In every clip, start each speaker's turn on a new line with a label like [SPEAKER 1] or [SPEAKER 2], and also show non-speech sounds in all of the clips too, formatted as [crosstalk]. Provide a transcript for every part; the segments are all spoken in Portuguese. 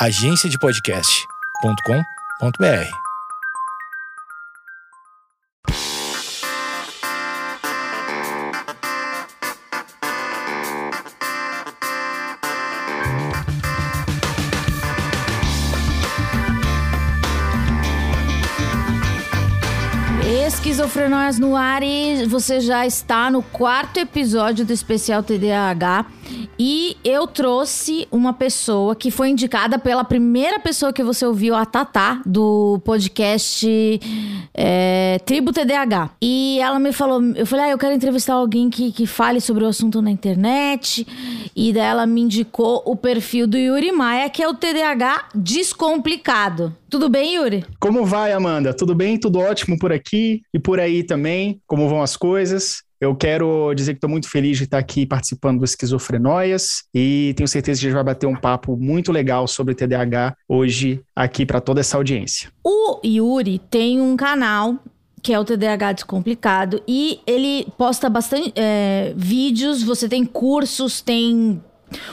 [SPEAKER 1] agenciadepodcast.com.br.
[SPEAKER 2] Esquizofrenóias no ar e você já está no quarto episódio do especial TDAH. E eu trouxe uma pessoa que foi indicada pela primeira pessoa que você ouviu, a Tatá, do podcast é, Tribo TDAH. E ela me falou, eu falei, ah, eu quero entrevistar alguém que, que fale sobre o assunto na internet. E daí ela me indicou o perfil do Yuri Maia, que é o TDAH descomplicado. Tudo bem, Yuri?
[SPEAKER 3] Como vai, Amanda? Tudo bem? Tudo ótimo por aqui e por aí também? Como vão as coisas? Eu quero dizer que estou muito feliz de estar aqui participando do Esquizofrenóias e tenho certeza que a gente vai bater um papo muito legal sobre TDAH hoje aqui para toda essa audiência.
[SPEAKER 2] O Yuri tem um canal que é o TDAH Descomplicado, e ele posta bastante é, vídeos, você tem cursos, tem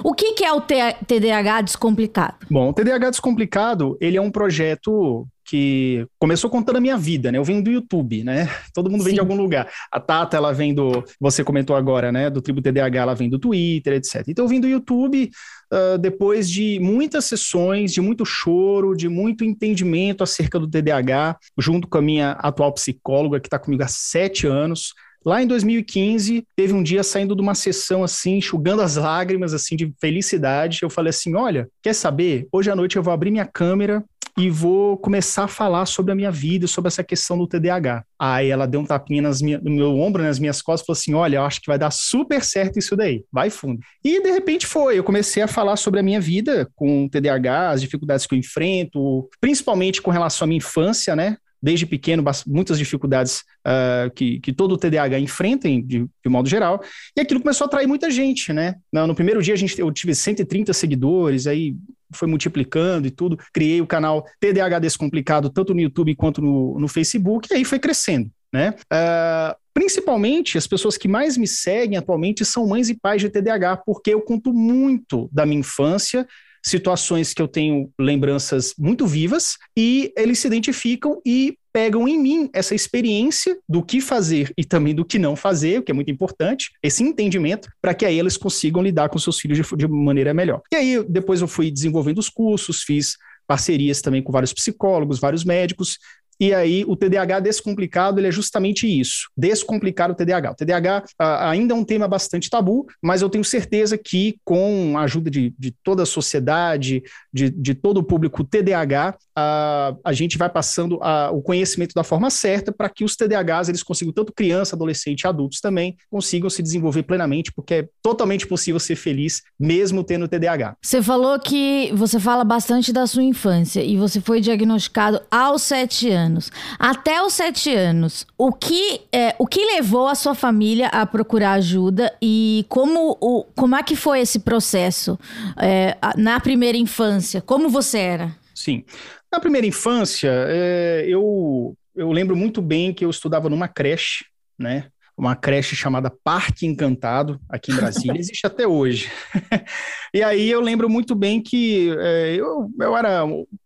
[SPEAKER 2] o que, que, é o TDAH Descomplicado?
[SPEAKER 3] Bom, o TDAH Descomplicado, ele é um projeto que começou contando a minha vida, né? Eu venho do YouTube, né? [laughs] Todo mundo vem Sim. de algum lugar. A Tata, ela vem do, você comentou agora, né? Do Tribo TDAH, ela vem do Twitter, etc. Então eu vim do YouTube uh, depois de muitas sessões, de muito choro, de muito entendimento acerca do TDAH, junto com a minha atual psicóloga, que está comigo há sete anos. Lá em 2015, teve um dia saindo de uma sessão assim, enxugando as lágrimas assim de felicidade. Eu falei assim: "Olha, quer saber? Hoje à noite eu vou abrir minha câmera e vou começar a falar sobre a minha vida, sobre essa questão do TDAH. Aí ela deu um tapinha nas minha, no meu ombro, nas minhas costas, e falou assim: Olha, eu acho que vai dar super certo isso daí, vai fundo. E de repente foi, eu comecei a falar sobre a minha vida com TDAH, as dificuldades que eu enfrento, principalmente com relação à minha infância, né? desde pequeno, muitas dificuldades uh, que, que todo o TDAH enfrenta, de, de modo geral, e aquilo começou a atrair muita gente, né? No, no primeiro dia a gente, eu tive 130 seguidores, aí foi multiplicando e tudo, criei o canal TDAH Descomplicado, tanto no YouTube quanto no, no Facebook, e aí foi crescendo, né? Uh, Principalmente, as pessoas que mais me seguem atualmente são mães e pais de TDAH, porque eu conto muito da minha infância, situações que eu tenho lembranças muito vivas e eles se identificam e pegam em mim essa experiência do que fazer e também do que não fazer, o que é muito importante, esse entendimento, para que aí eles consigam lidar com seus filhos de, de maneira melhor. E aí, depois eu fui desenvolvendo os cursos, fiz parcerias também com vários psicólogos, vários médicos, e aí, o TDAH descomplicado, ele é justamente isso, descomplicar o TDAH. O TDAH ah, ainda é um tema bastante tabu, mas eu tenho certeza que com a ajuda de, de toda a sociedade, de, de todo o público TDAH, ah, a gente vai passando a, o conhecimento da forma certa para que os TDAHs, eles consigam, tanto criança, adolescente e adultos também, consigam se desenvolver plenamente, porque é totalmente possível ser feliz mesmo tendo TDAH.
[SPEAKER 2] Você falou que você fala bastante da sua infância e você foi diagnosticado aos sete anos anos. Até os sete anos, o que, é, o que levou a sua família a procurar ajuda e como, o, como é que foi esse processo é, na primeira infância? Como você era?
[SPEAKER 3] Sim. Na primeira infância, é, eu, eu lembro muito bem que eu estudava numa creche, né? uma creche chamada Parque Encantado, aqui em Brasília, [laughs] existe até hoje. [laughs] e aí eu lembro muito bem que é, eu, eu era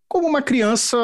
[SPEAKER 3] como uma criança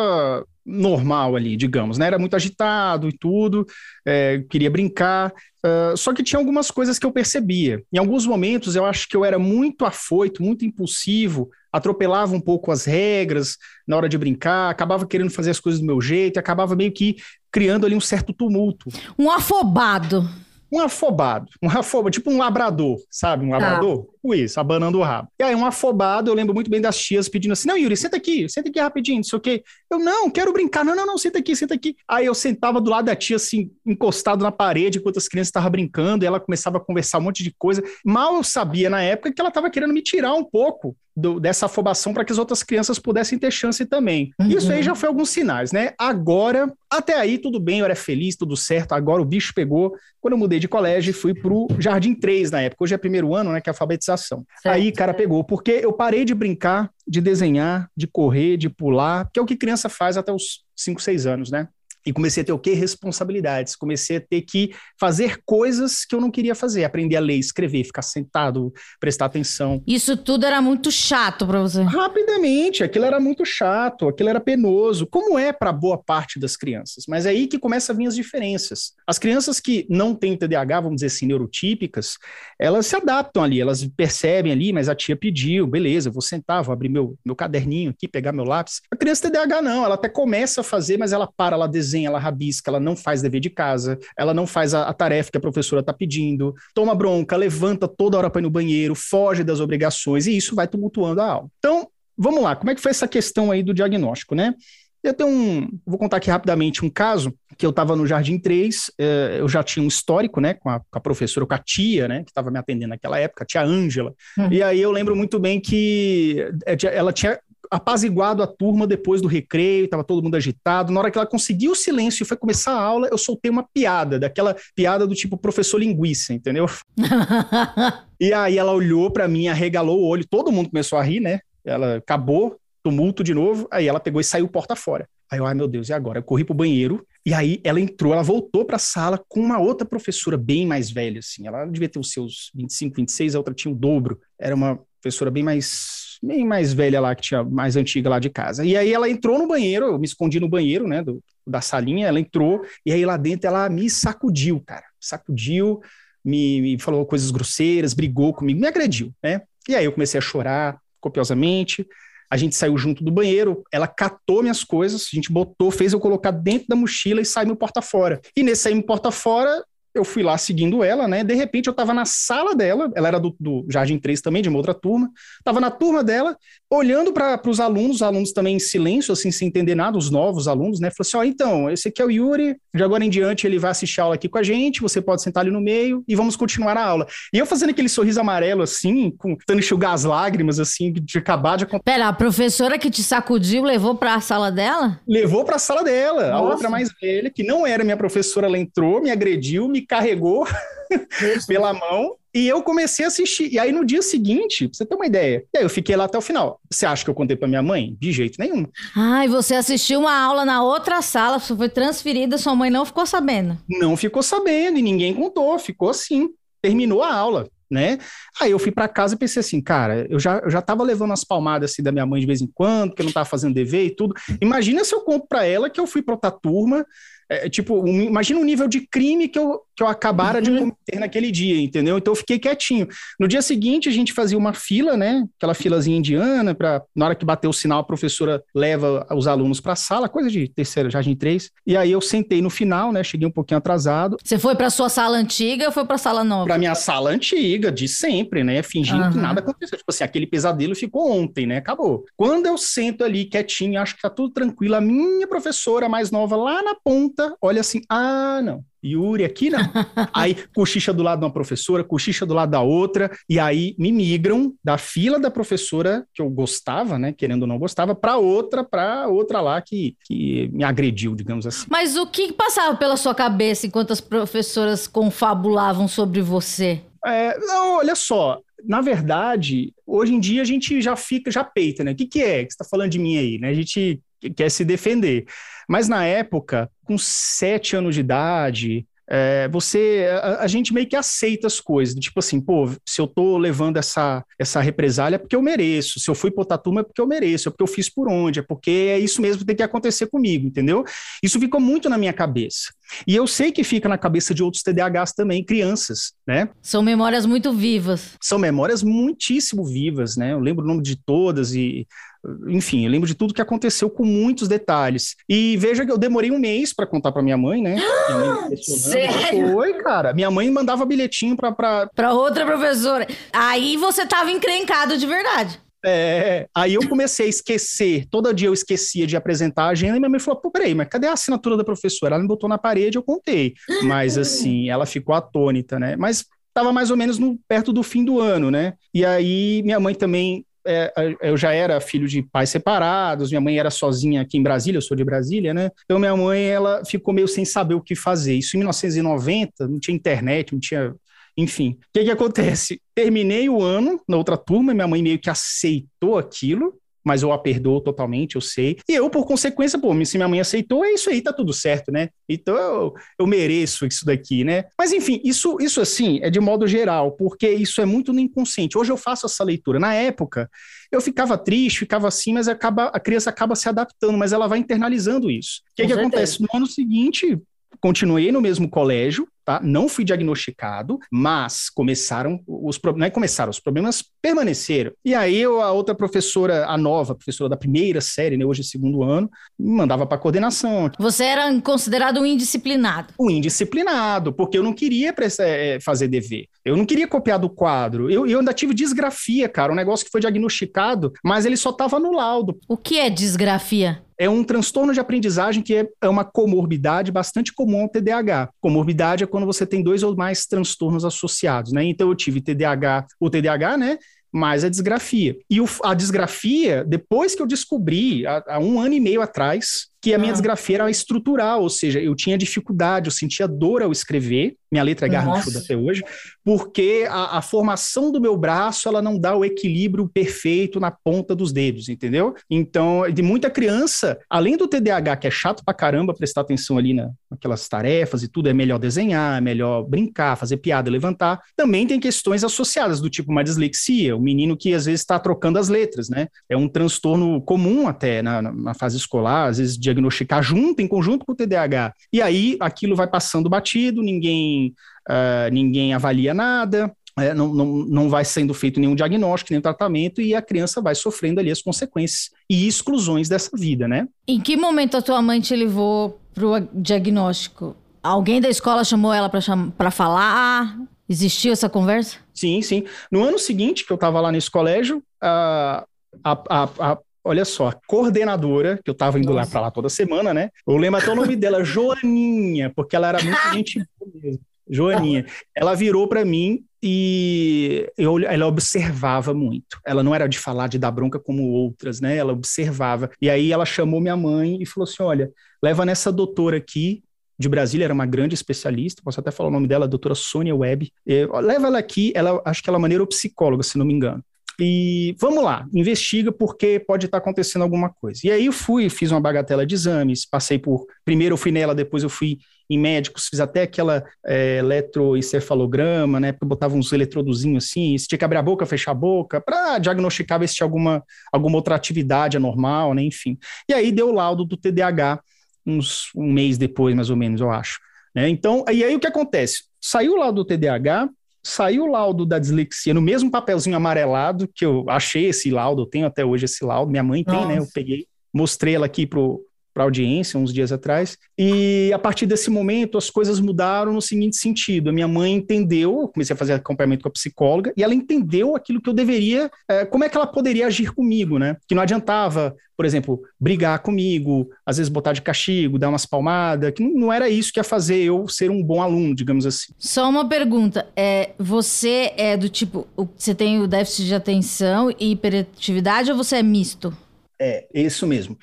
[SPEAKER 3] normal ali, digamos, né? Era muito agitado e tudo, é, queria brincar, uh, só que tinha algumas coisas que eu percebia. Em alguns momentos eu acho que eu era muito afoito, muito impulsivo, atropelava um pouco as regras na hora de brincar, acabava querendo fazer as coisas do meu jeito e acabava meio que criando ali um certo tumulto.
[SPEAKER 2] Um afobado
[SPEAKER 3] um afobado, um afobado, tipo um labrador, sabe? Um tá. labrador, tipo isso, abanando o rabo. E aí, um afobado, eu lembro muito bem das tias pedindo assim: não, Yuri, senta aqui, senta aqui rapidinho, não sei o quê. Eu, não, quero brincar, não, não, não, senta aqui, senta aqui. Aí eu sentava do lado da tia, assim, encostado na parede, enquanto as crianças estavam brincando, e ela começava a conversar um monte de coisa. Mal eu sabia na época que ela estava querendo me tirar um pouco do, dessa afobação para que as outras crianças pudessem ter chance também. Uhum. Isso aí já foi alguns sinais, né? Agora, até aí, tudo bem, eu era feliz, tudo certo. Agora o bicho pegou. Quando eu mudei de colégio, fui pro Jardim 3 na época. Hoje é primeiro ano, né? Que é alfabetização. Certo, aí, cara, pegou. Porque eu parei de brincar, de desenhar, de correr, de pular, que é o que criança faz até os 5, 6 anos, né? E comecei a ter o quê? Responsabilidades. Comecei a ter que fazer coisas que eu não queria fazer. Aprender a ler, escrever, ficar sentado, prestar atenção.
[SPEAKER 2] Isso tudo era muito chato para você?
[SPEAKER 3] Rapidamente. Aquilo era muito chato, aquilo era penoso. Como é para boa parte das crianças. Mas é aí que começa a vir as diferenças. As crianças que não têm TDAH, vamos dizer assim, neurotípicas, elas se adaptam ali, elas percebem ali, mas a tia pediu, beleza, vou sentar, vou abrir meu, meu caderninho aqui, pegar meu lápis. A criança TDAH não, ela até começa a fazer, mas ela para, ela desenha desenha, ela rabisca, ela não faz dever de casa, ela não faz a, a tarefa que a professora está pedindo, toma bronca, levanta toda hora para ir no banheiro, foge das obrigações, e isso vai tumultuando a aula. Então, vamos lá, como é que foi essa questão aí do diagnóstico, né? Eu tenho um. Vou contar aqui rapidamente um caso que eu estava no Jardim 3, eh, eu já tinha um histórico, né, com a, com a, professora, com a tia, né, que estava me atendendo naquela época, a tia Ângela. Uhum. E aí eu lembro muito bem que eh, ela tinha apaziguado a turma depois do recreio, estava todo mundo agitado. Na hora que ela conseguiu o silêncio e foi começar a aula, eu soltei uma piada, daquela piada do tipo professor linguiça, entendeu? [laughs] e aí ela olhou para mim, arregalou o olho, todo mundo começou a rir, né? Ela acabou, tumulto de novo, aí ela pegou e saiu porta fora. Aí eu, ai meu Deus, e agora? Eu corri pro banheiro, e aí ela entrou, ela voltou para a sala com uma outra professora bem mais velha, assim. Ela devia ter os seus 25, 26, a outra tinha o dobro. Era uma professora bem mais bem mais velha lá, que tinha mais antiga lá de casa. E aí ela entrou no banheiro, eu me escondi no banheiro, né, do, da salinha, ela entrou, e aí lá dentro ela me sacudiu, cara, sacudiu, me, me falou coisas grosseiras, brigou comigo, me agrediu, né? E aí eu comecei a chorar copiosamente, a gente saiu junto do banheiro, ela catou minhas coisas, a gente botou, fez eu colocar dentro da mochila e sair meu porta fora. E nesse sair meu porta fora, eu fui lá seguindo ela, né? De repente eu estava na sala dela, ela era do, do, Jardim 3 também, de uma outra turma, estava na turma dela, olhando para os alunos, os alunos também em silêncio, assim, sem entender nada, os novos alunos, né? Falou assim: ó, então, esse aqui é o Yuri, de agora em diante ele vai assistir a aula aqui com a gente, você pode sentar ali no meio e vamos continuar a aula. E eu fazendo aquele sorriso amarelo, assim, com, tentando enxugar as lágrimas, assim, de acabar de
[SPEAKER 2] Pera, a professora que te sacudiu levou para a sala dela?
[SPEAKER 3] Levou para a sala dela, Nossa. a outra mais velha, que não era minha professora, ela entrou, me agrediu, me carregou pela mão e eu comecei a assistir. E aí no dia seguinte, pra você ter uma ideia, e aí eu fiquei lá até o final. Você acha que eu contei pra minha mãe? De jeito nenhum.
[SPEAKER 2] Ah, e você assistiu uma aula na outra sala, você foi transferida, sua mãe não ficou sabendo?
[SPEAKER 3] Não ficou sabendo e ninguém contou, ficou assim. Terminou a aula. Né? Aí eu fui para casa e pensei assim, cara, eu já, eu já tava levando as palmadas assim da minha mãe de vez em quando, que eu não tava fazendo dever e tudo. Imagina se eu conto para ela que eu fui para outra turma, é, tipo, um, imagina o nível de crime que eu, que eu acabara uhum. de cometer naquele dia, entendeu? Então eu fiquei quietinho. No dia seguinte, a gente fazia uma fila, né? Aquela filazinha indiana, para na hora que bater o sinal, a professora leva os alunos para a sala, coisa de terceira, jardim três. E aí eu sentei no final, né? Cheguei um pouquinho atrasado.
[SPEAKER 2] Você foi para sua sala antiga ou foi para a sala nova?
[SPEAKER 3] Para minha sala antiga, de sempre, né? Fingindo uhum. que nada aconteceu. Tipo assim, aquele pesadelo ficou ontem, né? Acabou. Quando eu sento ali quietinho, acho que tá tudo tranquilo, a minha professora mais nova lá na ponta olha assim: ah, não. Yuri aqui não. [laughs] aí cochicha do lado de uma professora, cochicha do lado da outra, e aí me migram da fila da professora que eu gostava, né, querendo ou não gostava, para outra, para outra lá que, que me agrediu, digamos assim.
[SPEAKER 2] Mas o que passava pela sua cabeça enquanto as professoras confabulavam sobre você?
[SPEAKER 3] É, não, olha só, na verdade, hoje em dia a gente já fica, já peita, né? O que, que é que você está falando de mim aí, né? A gente quer se defender. Mas na época, com sete anos de idade, é, você a, a, gente meio que aceita as coisas, tipo assim, pô, se eu tô levando essa, essa represália é porque eu mereço, se eu fui pra turma é porque eu mereço, é porque eu fiz por onde, é porque é isso mesmo que tem que acontecer comigo, entendeu? Isso ficou muito na minha cabeça. E eu sei que fica na cabeça de outros TDAHs também, crianças, né?
[SPEAKER 2] São memórias muito vivas.
[SPEAKER 3] São memórias muitíssimo vivas, né? Eu lembro o nome de todas e enfim, eu lembro de tudo que aconteceu com muitos detalhes. E veja que eu demorei um mês para contar para minha mãe, né? [gasps]
[SPEAKER 2] Minha Sério?
[SPEAKER 3] Foi, cara. Minha mãe mandava bilhetinho para pra...
[SPEAKER 2] pra outra professora. Aí você tava encrencado de verdade.
[SPEAKER 3] É, aí eu comecei a esquecer, todo dia eu esquecia de apresentar a agenda, e minha mãe falou, pô, peraí, mas cadê a assinatura da professora? Ela me botou na parede, eu contei. Mas [gasps] assim, ela ficou atônita, né? Mas estava mais ou menos no, perto do fim do ano, né? E aí minha mãe também é, eu já era filho de pais separados, minha mãe era sozinha aqui em Brasília, eu sou de Brasília, né? Então minha mãe, ela ficou meio sem saber o que fazer. Isso em 1990, não tinha internet, não tinha enfim, o que, que acontece? Terminei o ano na outra turma, minha mãe meio que aceitou aquilo, mas eu a perdoo totalmente, eu sei. E eu, por consequência, pô, se minha mãe aceitou, é isso aí, tá tudo certo, né? Então eu, eu mereço isso daqui, né? Mas enfim, isso, isso assim é de modo geral, porque isso é muito no inconsciente. Hoje eu faço essa leitura. Na época, eu ficava triste, ficava assim, mas acaba, a criança acaba se adaptando, mas ela vai internalizando isso. O que, que acontece? No ano seguinte, continuei no mesmo colégio, tá? Não fui diagnosticado, mas começaram os não é começaram, os problemas permaneceram. E aí eu, a outra professora, a nova professora da primeira série, né, hoje segundo ano, me mandava para coordenação.
[SPEAKER 2] Você era considerado um indisciplinado.
[SPEAKER 3] Um indisciplinado, porque eu não queria é, fazer dever. Eu não queria copiar do quadro. Eu, eu ainda tive disgrafia, cara, um negócio que foi diagnosticado, mas ele só estava no laudo.
[SPEAKER 2] O que é disgrafia?
[SPEAKER 3] é um transtorno de aprendizagem que é, é uma comorbidade bastante comum ao TDAH. Comorbidade é quando você tem dois ou mais transtornos associados, né? Então eu tive TDAH, o TDAH, né? Mais a disgrafia. E o, a disgrafia, depois que eu descobri, há, há um ano e meio atrás, que a minha ah. desgrafia era estrutural, ou seja, eu tinha dificuldade, eu sentia dor ao escrever, minha letra é garranchuda até hoje, porque a, a, formação do meu braço, ela não dá o equilíbrio perfeito na ponta dos dedos, entendeu? Então, de muita criança, além do TDAH, que é chato pra caramba prestar atenção ali na, naquelas tarefas e tudo, é melhor desenhar, é melhor brincar, fazer piada, levantar, também tem questões associadas, do tipo uma dislexia, o menino que às vezes está trocando as letras, né? É um transtorno comum até na, na fase escolar, às vezes diagnosticar junto, em conjunto com o TDAH. E aí aquilo vai passando batido, ninguém, uh, ninguém avalia nada, é, não, não, não vai sendo feito nenhum diagnóstico, nenhum tratamento, e a criança vai sofrendo ali as consequências e exclusões dessa vida, né?
[SPEAKER 2] Em que momento a tua mãe te levou para o diagnóstico? Alguém da escola chamou ela para falar? Existiu essa conversa?
[SPEAKER 3] Sim, sim. No ano seguinte que eu estava lá nesse colégio, a, a, a, olha só, a coordenadora, que eu tava indo Nossa. lá para lá toda semana, né? Eu lembro até o nome dela, Joaninha, porque ela era muito gente boa mesmo. Joaninha. Ela virou para mim e eu, ela observava muito. Ela não era de falar, de dar bronca como outras, né? Ela observava. E aí ela chamou minha mãe e falou assim: olha, leva nessa doutora aqui, de Brasília, era uma grande especialista, posso até falar o nome dela, a doutora Sônia Webb. leva ela aqui, ela acho que ela é uma neuropsicóloga, se não me engano. E vamos lá, investiga porque pode estar acontecendo alguma coisa. E aí eu fui, fiz uma bagatela de exames, passei por. Primeiro eu fui nela, depois eu fui em médicos, fiz até aquela é, eletroencefalograma, né? Porque botava uns eletrodozinhos assim, se tinha que abrir a boca, fechar a boca, para diagnosticar ver se tinha alguma, alguma outra atividade anormal, né? Enfim. E aí deu o laudo do TDAH, uns, um mês depois, mais ou menos, eu acho. Né? Então, e aí o que acontece? Saiu o laudo do TDAH, saiu o laudo da dislexia no mesmo papelzinho amarelado, que eu achei esse laudo, eu tenho até hoje esse laudo, minha mãe tem, Nossa. né? Eu peguei, mostrei ela aqui pro, para audiência uns dias atrás. E a partir desse momento as coisas mudaram no seguinte sentido: a minha mãe entendeu, eu comecei a fazer acompanhamento com a psicóloga, e ela entendeu aquilo que eu deveria, é, como é que ela poderia agir comigo, né? Que não adiantava, por exemplo, brigar comigo, às vezes botar de castigo, dar umas palmadas, que não era isso que ia fazer eu ser um bom aluno, digamos assim.
[SPEAKER 2] Só uma pergunta: é, você é do tipo, você tem o déficit de atenção e hiperatividade ou você é misto?
[SPEAKER 3] É, isso mesmo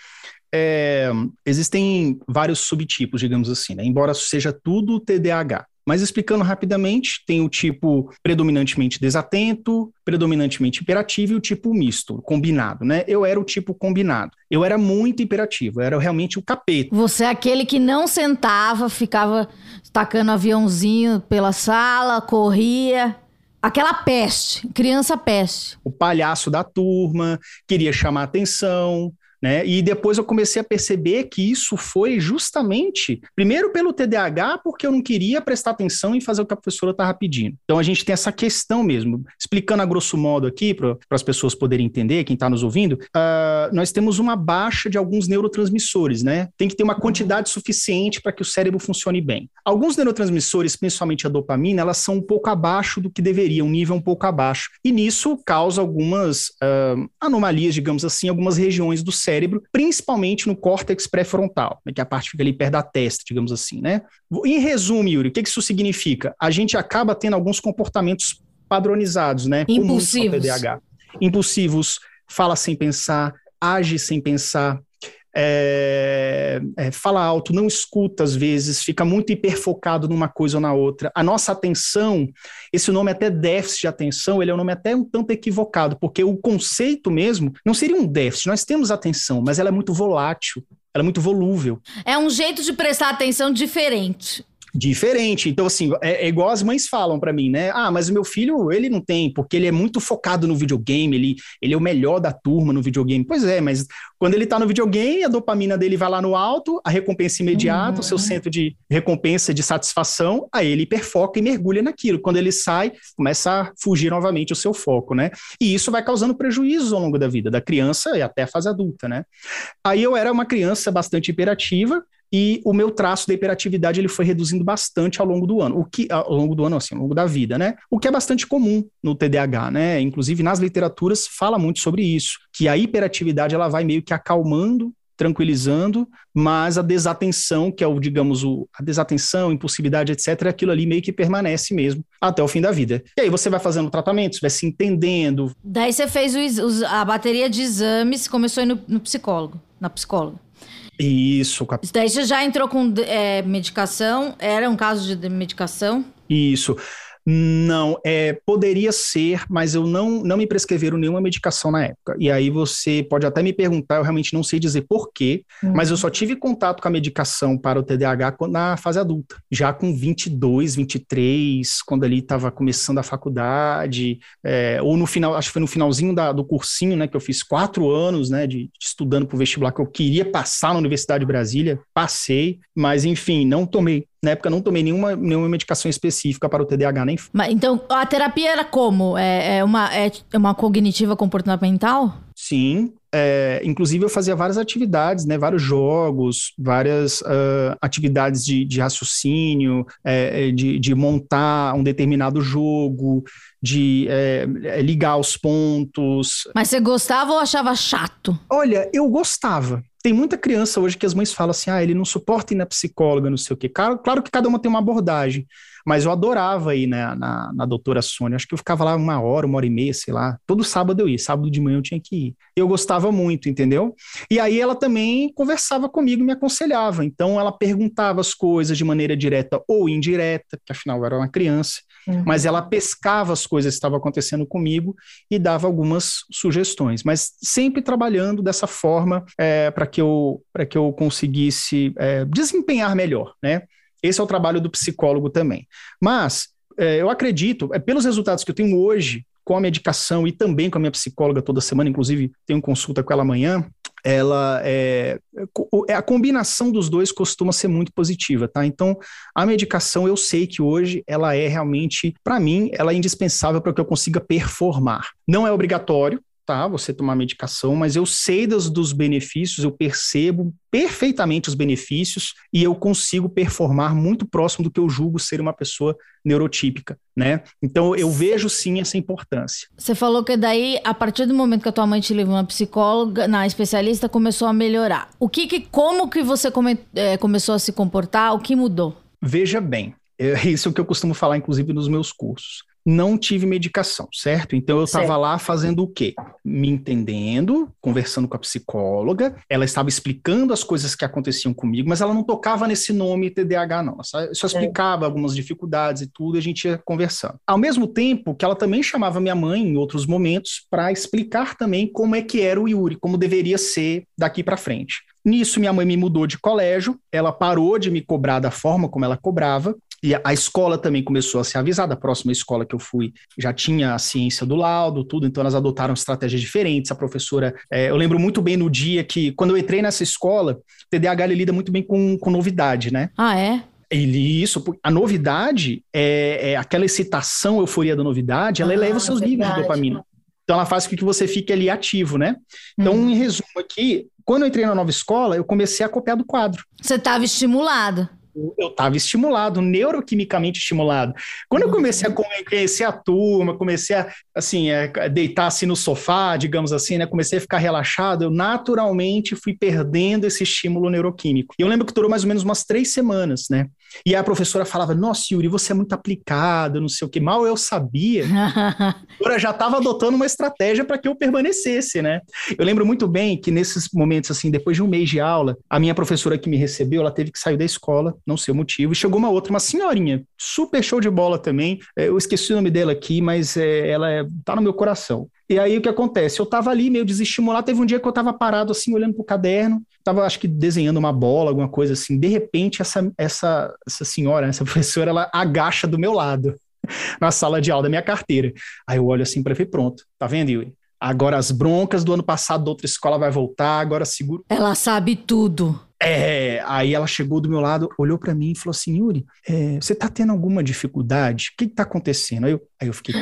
[SPEAKER 3] é, existem vários subtipos, digamos assim, né? embora seja tudo TDAH. Mas explicando rapidamente, tem o tipo predominantemente desatento, predominantemente hiperativo e o tipo misto, combinado, né? Eu era o tipo combinado. Eu era muito hiperativo, eu era realmente o capeta.
[SPEAKER 2] Você é aquele que não sentava, ficava tacando aviãozinho pela sala, corria. Aquela peste, criança peste.
[SPEAKER 3] O palhaço da turma, queria chamar atenção, né? E depois eu comecei a perceber que isso foi justamente, primeiro pelo TDAH, porque eu não queria prestar atenção e fazer o que a professora estava pedindo. Então a gente tem essa questão mesmo. Explicando a grosso modo aqui, para as pessoas poderem entender, quem está nos ouvindo, uh, nós temos uma baixa de alguns neurotransmissores, né? Tem que ter uma quantidade suficiente para que o cérebro funcione bem. Alguns neurotransmissores, principalmente a dopamina, elas são um pouco abaixo do que deveria, um nível um pouco abaixo. E nisso causa algumas uh, anomalias, digamos assim, algumas regiões do cérebro cérebro, principalmente no córtex pré-frontal, né, que é a parte que fica ali perto da testa, digamos assim, né? Em resumo, Yuri, o que, isso significa? A gente acaba tendo alguns comportamentos padronizados, né?
[SPEAKER 2] Impulsivos.
[SPEAKER 3] TDAH. Impulsivos, fala sem pensar, age sem pensar, é, é, fala alto, não escuta às vezes, fica muito hiperfocado numa coisa ou na outra. A nossa atenção, esse nome até déficit de atenção, ele é um nome até um tanto equivocado, porque o conceito mesmo não seria um déficit, nós temos atenção, mas ela é muito volátil, ela é muito volúvel.
[SPEAKER 2] É um jeito de prestar atenção diferente
[SPEAKER 3] diferente. Então, assim, é, é igual as mães falam para mim, né? Ah, mas o meu filho, ele não tem, porque ele é muito focado no videogame, ele, ele é o melhor da turma no videogame. Pois é, mas quando ele tá no videogame, a dopamina dele vai lá no alto, a recompensa imediata, uhum. o seu uhum. centro de recompensa, de satisfação, aí ele hiperfoca e mergulha naquilo. Quando ele sai, começa a fugir novamente o seu foco, né? E isso vai causando prejuízos ao longo da vida da criança e até a fase adulta, né? Aí eu era uma criança bastante hiperativa, e o meu traço da hiperatividade ele foi reduzindo bastante ao longo do ano, o que ao longo do ano assim, ao longo da vida, né? O que é bastante comum no TDAH, né? Inclusive nas literaturas fala muito sobre isso, que a hiperatividade ela vai meio que acalmando tranquilizando, mas a desatenção, que é o, digamos, o, a desatenção, impulsividade, etc., aquilo ali meio que permanece mesmo até o fim da vida. E aí você vai fazendo tratamento, você vai se entendendo.
[SPEAKER 2] Daí você fez a bateria de exames, começou no, no psicólogo, na psicóloga.
[SPEAKER 3] Isso.
[SPEAKER 2] Isso daí você já entrou com é, medicação? Era um caso de medicação?
[SPEAKER 3] Isso. Não, é, poderia ser, mas eu não, não me prescreveram nenhuma medicação na época. E aí você pode até me perguntar, eu realmente não sei dizer porquê, uhum. mas eu só tive contato com a medicação para o TDAH na fase adulta, já com 22, 23, quando ali estava começando a faculdade, é, ou no final, acho que foi no finalzinho da, do cursinho, né, que eu fiz quatro anos, né, de, de estudando para o vestibular, que eu queria passar na Universidade de Brasília, passei, mas enfim, não tomei na época não tomei nenhuma, nenhuma medicação específica para o TDAH nem.
[SPEAKER 2] Mas, então, a terapia era como? É, é, uma, é uma cognitiva comportamental?
[SPEAKER 3] Sim, é, inclusive eu fazia várias atividades, né, vários jogos, várias uh, atividades de, de raciocínio, é, é, de, de, montar um determinado jogo, de é, é, ligar os pontos.
[SPEAKER 2] Mas você gostava ou achava chato?
[SPEAKER 3] Olha, eu gostava. Tem muita criança hoje que as mães falam assim: ah, ele não suporta ir na psicóloga, não sei o quê. Claro, claro que cada uma tem uma abordagem, mas eu adorava ir né, na, na doutora Sônia. Acho que eu ficava lá uma hora, uma hora e meia, sei lá. Todo sábado eu ia, sábado de manhã eu tinha que ir. Eu gostava muito, entendeu? E aí ela também conversava comigo me aconselhava. Então ela perguntava as coisas de maneira direta ou indireta, que afinal eu era uma criança. Uhum. Mas ela pescava as coisas que estavam acontecendo comigo e dava algumas sugestões, mas sempre trabalhando dessa forma é, para que eu que eu conseguisse é, desempenhar melhor, né? Esse é o trabalho do psicólogo também. Mas é, eu acredito, é, pelos resultados que eu tenho hoje com a medicação e também com a minha psicóloga toda semana, inclusive tenho consulta com ela amanhã, ela é, é, a combinação dos dois costuma ser muito positiva, tá? Então, a medicação eu sei que hoje ela é realmente, para mim, ela é indispensável para que eu consiga performar. Não é obrigatório, tá? Você tomar medicação, mas eu sei dos, dos benefícios, eu percebo perfeitamente os benefícios e eu consigo performar muito próximo do que eu julgo ser uma pessoa neurotípica, né? Então eu vejo sim essa importância.
[SPEAKER 2] Você falou que daí, a partir do momento que a tua mãe te levou na psicóloga, na especialista, começou a melhorar. O que, que como que você come, é, começou a se comportar? O que mudou?
[SPEAKER 3] Veja bem, é isso que eu costumo falar, inclusive, nos meus cursos não tive medicação, certo? Então eu estava lá fazendo o quê? Me entendendo, conversando com a psicóloga, ela estava explicando as coisas que aconteciam comigo, mas ela não tocava nesse nome TDAH, não. Ela só explicava é. algumas dificuldades e tudo, e a gente ia conversando. Ao mesmo tempo que ela também chamava minha mãe em outros momentos para explicar também como é que era o Yuri, como deveria ser daqui para frente. Nisso, minha mãe me mudou de colégio, ela parou de me cobrar da forma como ela cobrava, e a escola também começou a ser avisada. A próxima escola que eu fui já tinha a ciência do laudo, tudo, então elas adotaram estratégias diferentes. A professora, é, eu lembro muito bem no dia que, quando eu entrei nessa escola, o TDAH lida muito bem com, com novidade, né?
[SPEAKER 2] Ah, é?
[SPEAKER 3] Ele, isso, a novidade é, é, aquela excitação, euforia da novidade, ela ah, eleva os seus níveis de dopamina. Então ela faz com que você fique ali ativo, né? Então, hum. em resumo aqui, quando eu entrei na nova escola, eu comecei a copiar do quadro.
[SPEAKER 2] Você estava estimulado
[SPEAKER 3] eu estava estimulado, neuroquimicamente estimulado. Quando eu comecei a conhecer a turma, comecei a, assim, a deitar assim no sofá, digamos assim, né? Comecei a ficar relaxado, eu naturalmente fui perdendo esse estímulo neuroquímico. E eu lembro que durou mais ou menos umas três semanas, né? E a professora falava: Nossa, Yuri, você é muito aplicado, não sei o que. Mal eu sabia. [laughs] a professora já estava adotando uma estratégia para que eu permanecesse, né? Eu lembro muito bem que nesses momentos, assim, depois de um mês de aula, a minha professora que me recebeu, ela teve que sair da escola, não sei o motivo, e chegou uma outra, uma senhorinha, super show de bola também. É, eu esqueci o nome dela aqui, mas é, ela é, tá no meu coração. E aí o que acontece? Eu tava ali meio desestimulado, teve um dia que eu tava parado assim, olhando pro caderno, tava acho que desenhando uma bola, alguma coisa assim. De repente essa essa essa senhora, essa [laughs] professora, ela agacha do meu lado [laughs] na sala de aula da minha carteira. Aí eu olho assim para ver, pronto. Tá vendo, Yuri? Agora as broncas do ano passado da outra escola vai voltar, agora seguro.
[SPEAKER 2] Ela sabe tudo.
[SPEAKER 3] É, aí ela chegou do meu lado, olhou para mim e falou assim, Yuri, é, você tá tendo alguma dificuldade? O que, que tá acontecendo? Aí eu, aí eu fiquei,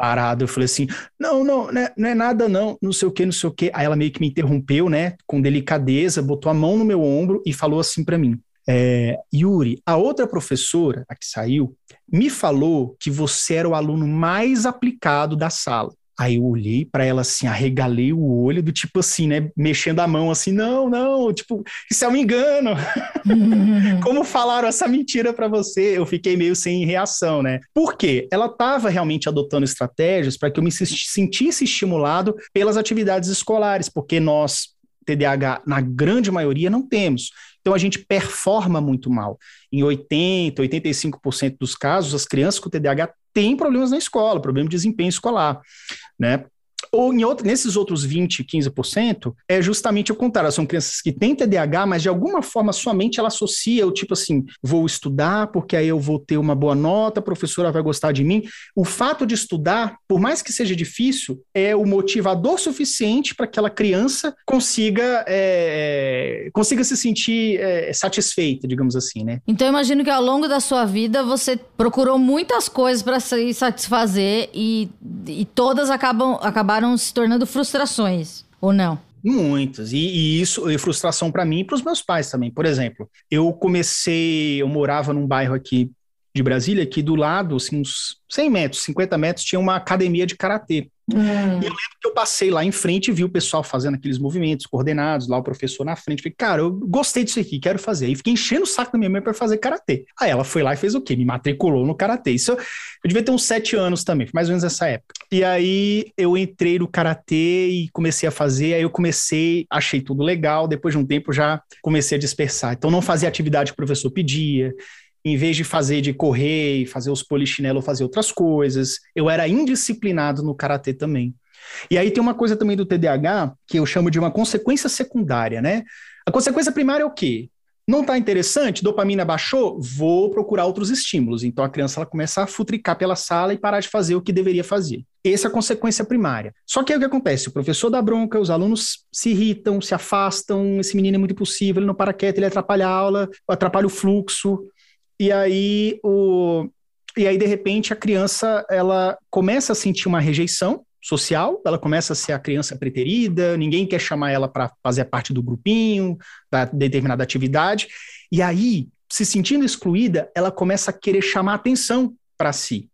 [SPEAKER 3] parado. Eu falei assim: não, não, não é, não é, nada, não, não sei o que, não sei o que. Aí ela meio que me interrompeu, né, com delicadeza, botou a mão no meu ombro e falou assim para mim: é, Yuri, a outra professora, a que saiu, me falou que você era o aluno mais aplicado da sala. Aí eu olhei para ela assim, arregalei o olho, do tipo assim, né? Mexendo a mão assim, não, não, tipo, isso é um engano. [laughs] Como falaram essa mentira para você? Eu fiquei meio sem reação, né? Por quê? Ela estava realmente adotando estratégias para que eu me sentisse estimulado pelas atividades escolares, porque nós, TDAH, na grande maioria, não temos. Então a gente performa muito mal. Em 80, 85% dos casos, as crianças com TDAH têm problemas na escola, problema de desempenho escolar, né? Ou em outro, nesses outros 20, 15%, é justamente o contrário. São crianças que têm TDAH, mas de alguma forma sua mente ela associa o tipo assim: vou estudar porque aí eu vou ter uma boa nota, a professora vai gostar de mim. O fato de estudar, por mais que seja difícil, é o motivador suficiente para que aquela criança consiga, é, consiga se sentir é, satisfeita, digamos assim, né?
[SPEAKER 2] Então eu imagino que ao longo da sua vida você procurou muitas coisas para se satisfazer e, e todas acabam acabaram acabaram se tornando frustrações, ou não?
[SPEAKER 3] Muitas. E, e isso é frustração para mim e para os meus pais também. Por exemplo, eu comecei, eu morava num bairro aqui de Brasília, que do lado, assim, uns 100 metros, 50 metros, tinha uma academia de karatê. Hum. E eu lembro que eu passei lá em frente e vi o pessoal fazendo aqueles movimentos coordenados, lá o professor na frente. Falei, cara, eu gostei disso aqui, quero fazer. E fiquei enchendo o saco da minha mãe para fazer karatê. Aí ela foi lá e fez o quê? Me matriculou no karatê. Isso eu, eu devia ter uns sete anos também, mais ou menos nessa época. E aí eu entrei no karatê e comecei a fazer. Aí eu comecei, achei tudo legal. Depois de um tempo já comecei a dispersar. Então não fazia atividade que o professor pedia em vez de fazer de correr e fazer os polichinelos, fazer outras coisas. Eu era indisciplinado no karatê também. E aí tem uma coisa também do TDAH que eu chamo de uma consequência secundária, né? A consequência primária é o quê? Não está interessante? Dopamina baixou? Vou procurar outros estímulos. Então a criança ela começa a futricar pela sala e parar de fazer o que deveria fazer. Essa é a consequência primária. Só que aí o que acontece? O professor dá bronca, os alunos se irritam, se afastam, esse menino é muito impossível, ele não para quieto, ele atrapalha a aula, atrapalha o fluxo. E aí o e aí de repente a criança ela começa a sentir uma rejeição social, ela começa a ser a criança preterida, ninguém quer chamar ela para fazer parte do grupinho, da determinada atividade, e aí, se sentindo excluída, ela começa a querer chamar atenção para si.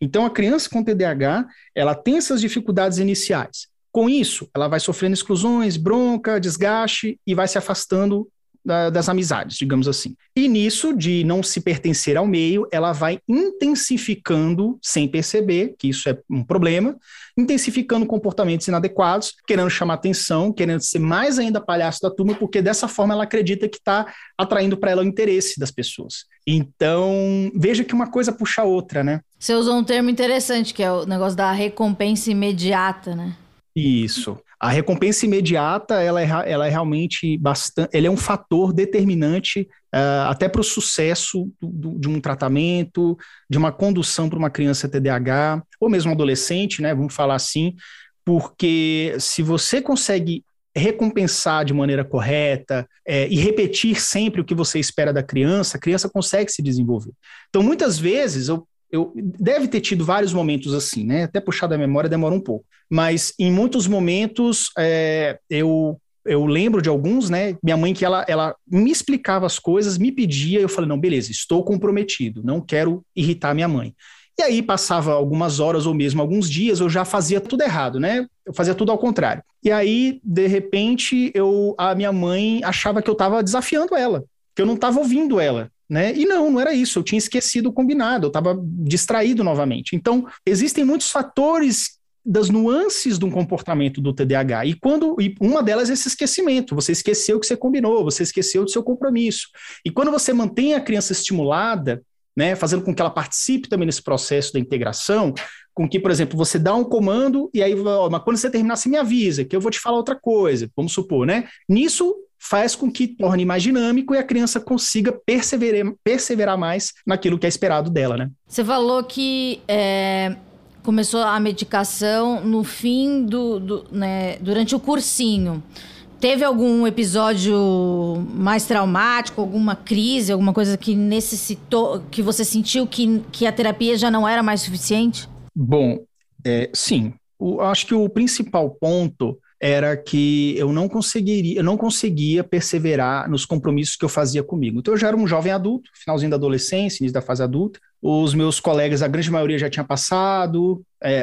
[SPEAKER 3] Então, a criança com TDAH, ela tem essas dificuldades iniciais. Com isso, ela vai sofrendo exclusões, bronca, desgaste e vai se afastando da, das amizades, digamos assim. E nisso, de não se pertencer ao meio, ela vai intensificando, sem perceber que isso é um problema, intensificando comportamentos inadequados, querendo chamar atenção, querendo ser mais ainda palhaço da turma, porque dessa forma ela acredita que está atraindo para ela o interesse das pessoas. Então, veja que uma coisa puxa a outra, né?
[SPEAKER 2] Você usou um termo interessante, que é o negócio da recompensa imediata, né?
[SPEAKER 3] Isso. A recompensa imediata, ela é, ela é realmente bastante, ele é um fator determinante uh, até para o sucesso do, do, de um tratamento, de uma condução para uma criança TDAH, ou mesmo adolescente, né, vamos falar assim, porque se você consegue recompensar de maneira correta é, e repetir sempre o que você espera da criança, a criança consegue se desenvolver. Então, muitas vezes, eu eu deve ter tido vários momentos assim, né? Até puxar da memória demora um pouco. Mas em muitos momentos é, eu eu lembro de alguns, né? Minha mãe que ela, ela me explicava as coisas, me pedia, eu falei não, beleza, estou comprometido, não quero irritar minha mãe. E aí passava algumas horas ou mesmo alguns dias, eu já fazia tudo errado, né? Eu fazia tudo ao contrário. E aí, de repente, eu a minha mãe achava que eu estava desafiando ela, que eu não estava ouvindo ela né? E não, não era isso. Eu tinha esquecido o combinado, eu estava distraído novamente. Então, existem muitos fatores das nuances de um comportamento do TDAH. E quando e uma delas é esse esquecimento. Você esqueceu que você combinou, você esqueceu do seu compromisso. E quando você mantém a criança estimulada, né, fazendo com que ela participe também nesse processo da integração, com que, por exemplo, você dá um comando e aí, ó, mas quando você terminar, você me avisa, que eu vou te falar outra coisa, vamos supor, né? Nisso faz com que torne mais dinâmico e a criança consiga perseverar, perseverar mais naquilo que é esperado dela, né?
[SPEAKER 2] Você falou que é, começou a medicação no fim do, do né, durante o cursinho. Teve algum episódio mais traumático, alguma crise, alguma coisa que necessitou, que você sentiu que, que a terapia já não era mais suficiente?
[SPEAKER 3] Bom, é, sim. O, acho que o principal ponto era que eu não conseguiria, eu não conseguia perseverar nos compromissos que eu fazia comigo. Então eu já era um jovem adulto, finalzinho da adolescência, início da fase adulta. Os meus colegas, a grande maioria já tinha passado, é,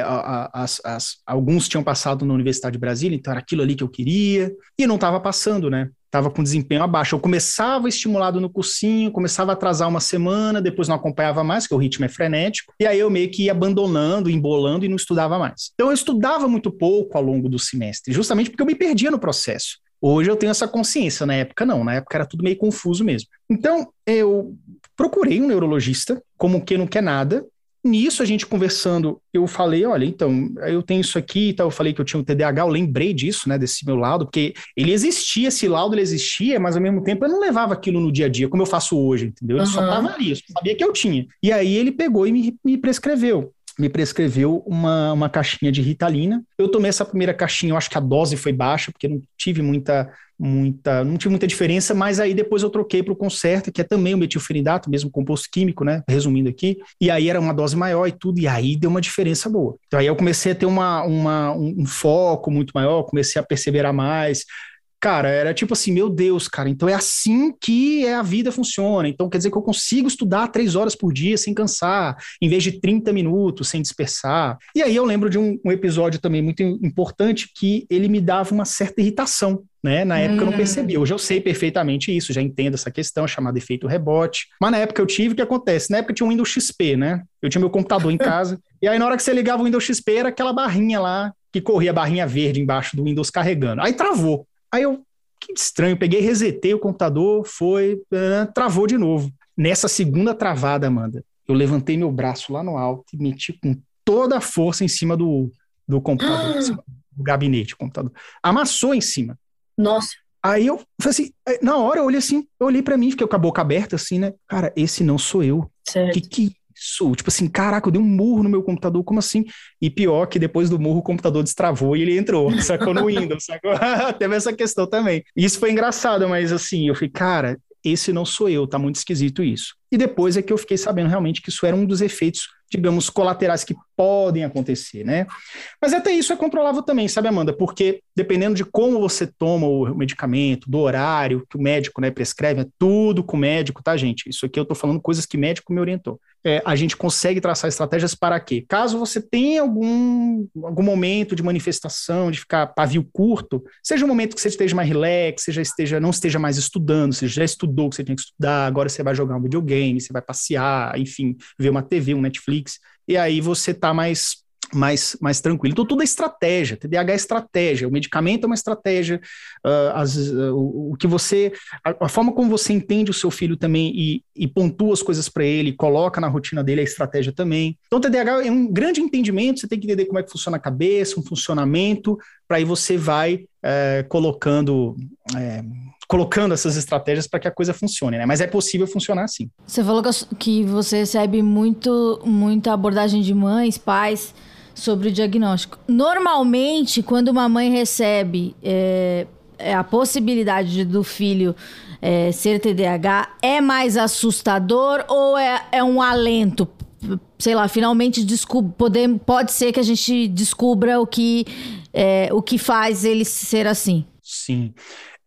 [SPEAKER 3] as, as, alguns tinham passado na Universidade de Brasília, então era aquilo ali que eu queria, e não estava passando, né? Estava com desempenho abaixo. Eu começava estimulado no cursinho, começava a atrasar uma semana, depois não acompanhava mais, porque o ritmo é frenético, e aí eu meio que ia abandonando, embolando e não estudava mais. Então eu estudava muito pouco ao longo do semestre, justamente porque eu me perdia no processo. Hoje eu tenho essa consciência, na época não, na época era tudo meio confuso mesmo. Então eu procurei um neurologista, como que não quer nada. Nisso, a gente conversando, eu falei, olha, então, eu tenho isso aqui, então eu falei que eu tinha um TDAH, eu lembrei disso, né, desse meu laudo, porque ele existia, esse laudo ele existia, mas ao mesmo tempo eu não levava aquilo no dia a dia, como eu faço hoje, entendeu? Eu uhum. só tava ali, eu sabia que eu tinha. E aí ele pegou e me, me prescreveu me prescreveu uma, uma caixinha de Ritalina. Eu tomei essa primeira caixinha, eu acho que a dose foi baixa, porque não tive muita, muita, não tive muita diferença, mas aí depois eu troquei para o Concerta, que é também o metilfenidato, mesmo composto químico, né? Resumindo aqui. E aí era uma dose maior e tudo, e aí deu uma diferença boa. Então aí eu comecei a ter uma, uma, um foco muito maior, comecei a perseverar mais, Cara, era tipo assim, meu Deus, cara, então é assim que é a vida funciona. Então quer dizer que eu consigo estudar três horas por dia sem cansar, em vez de 30 minutos sem dispersar. E aí eu lembro de um, um episódio também muito importante que ele me dava uma certa irritação. Né? Na época hum. eu não hum. percebi. Hoje eu sei perfeitamente isso, já entendo essa questão, chamada efeito rebote. Mas na época eu tive, o que acontece? Na época tinha um Windows XP, né? Eu tinha meu computador em [laughs] casa. e aí na hora que você ligava o Windows XP era aquela barrinha lá que corria a barrinha verde embaixo do Windows carregando. Aí travou. Aí eu, que estranho, peguei, resetei o computador, foi, uh, travou de novo. Nessa segunda travada, Amanda, eu levantei meu braço lá no alto e meti com toda a força em cima do, do computador, ah. do gabinete, o computador. Amassou em cima.
[SPEAKER 4] Nossa.
[SPEAKER 3] Aí eu falei assim, na hora eu olhei assim, eu olhei para mim, fiquei com a boca aberta assim, né? Cara, esse não sou eu.
[SPEAKER 4] Certo.
[SPEAKER 3] Que que isso? Tipo assim, caraca, eu dei um murro no meu computador, como assim? E pior que depois do murro o computador destravou e ele entrou, sacou no Windows, sacou? [laughs] Teve essa questão também. Isso foi engraçado, mas assim, eu falei, cara, esse não sou eu, tá muito esquisito isso. E depois é que eu fiquei sabendo realmente que isso era um dos efeitos digamos, colaterais que podem acontecer, né? Mas até isso é controlável também, sabe, Amanda? Porque dependendo de como você toma o medicamento, do horário que o médico né, prescreve, é tudo com o médico, tá, gente? Isso aqui eu tô falando coisas que o médico me orientou. É, a gente consegue traçar estratégias para quê? Caso você tenha algum, algum momento de manifestação, de ficar pavio curto, seja um momento que você esteja mais relax, já esteja, não esteja mais estudando, você já estudou o que você tinha que estudar, agora você vai jogar um videogame, você vai passear, enfim, ver uma TV, um Netflix, e aí você tá mais mais, mais tranquilo. Então, tudo é estratégia. TDAH é estratégia. O medicamento é uma estratégia. Uh, as, uh, o, o, que você. A, a, forma como você entende o seu filho também e, e pontua as coisas para ele, coloca na rotina dele é estratégia também. Então, TDAH é um grande entendimento. Você tem que entender como é que funciona a cabeça, um funcionamento, para aí você vai é, colocando. É, colocando essas estratégias para que a coisa funcione, né? Mas é possível funcionar sim.
[SPEAKER 2] Você falou que você recebe muito, muita abordagem de mães, pais sobre o diagnóstico. Normalmente, quando uma mãe recebe é, é a possibilidade do filho é, ser TDAH, é mais assustador ou é, é um alento? Sei lá, finalmente poder, pode ser que a gente descubra o que, é, o que faz ele ser assim.
[SPEAKER 3] Sim.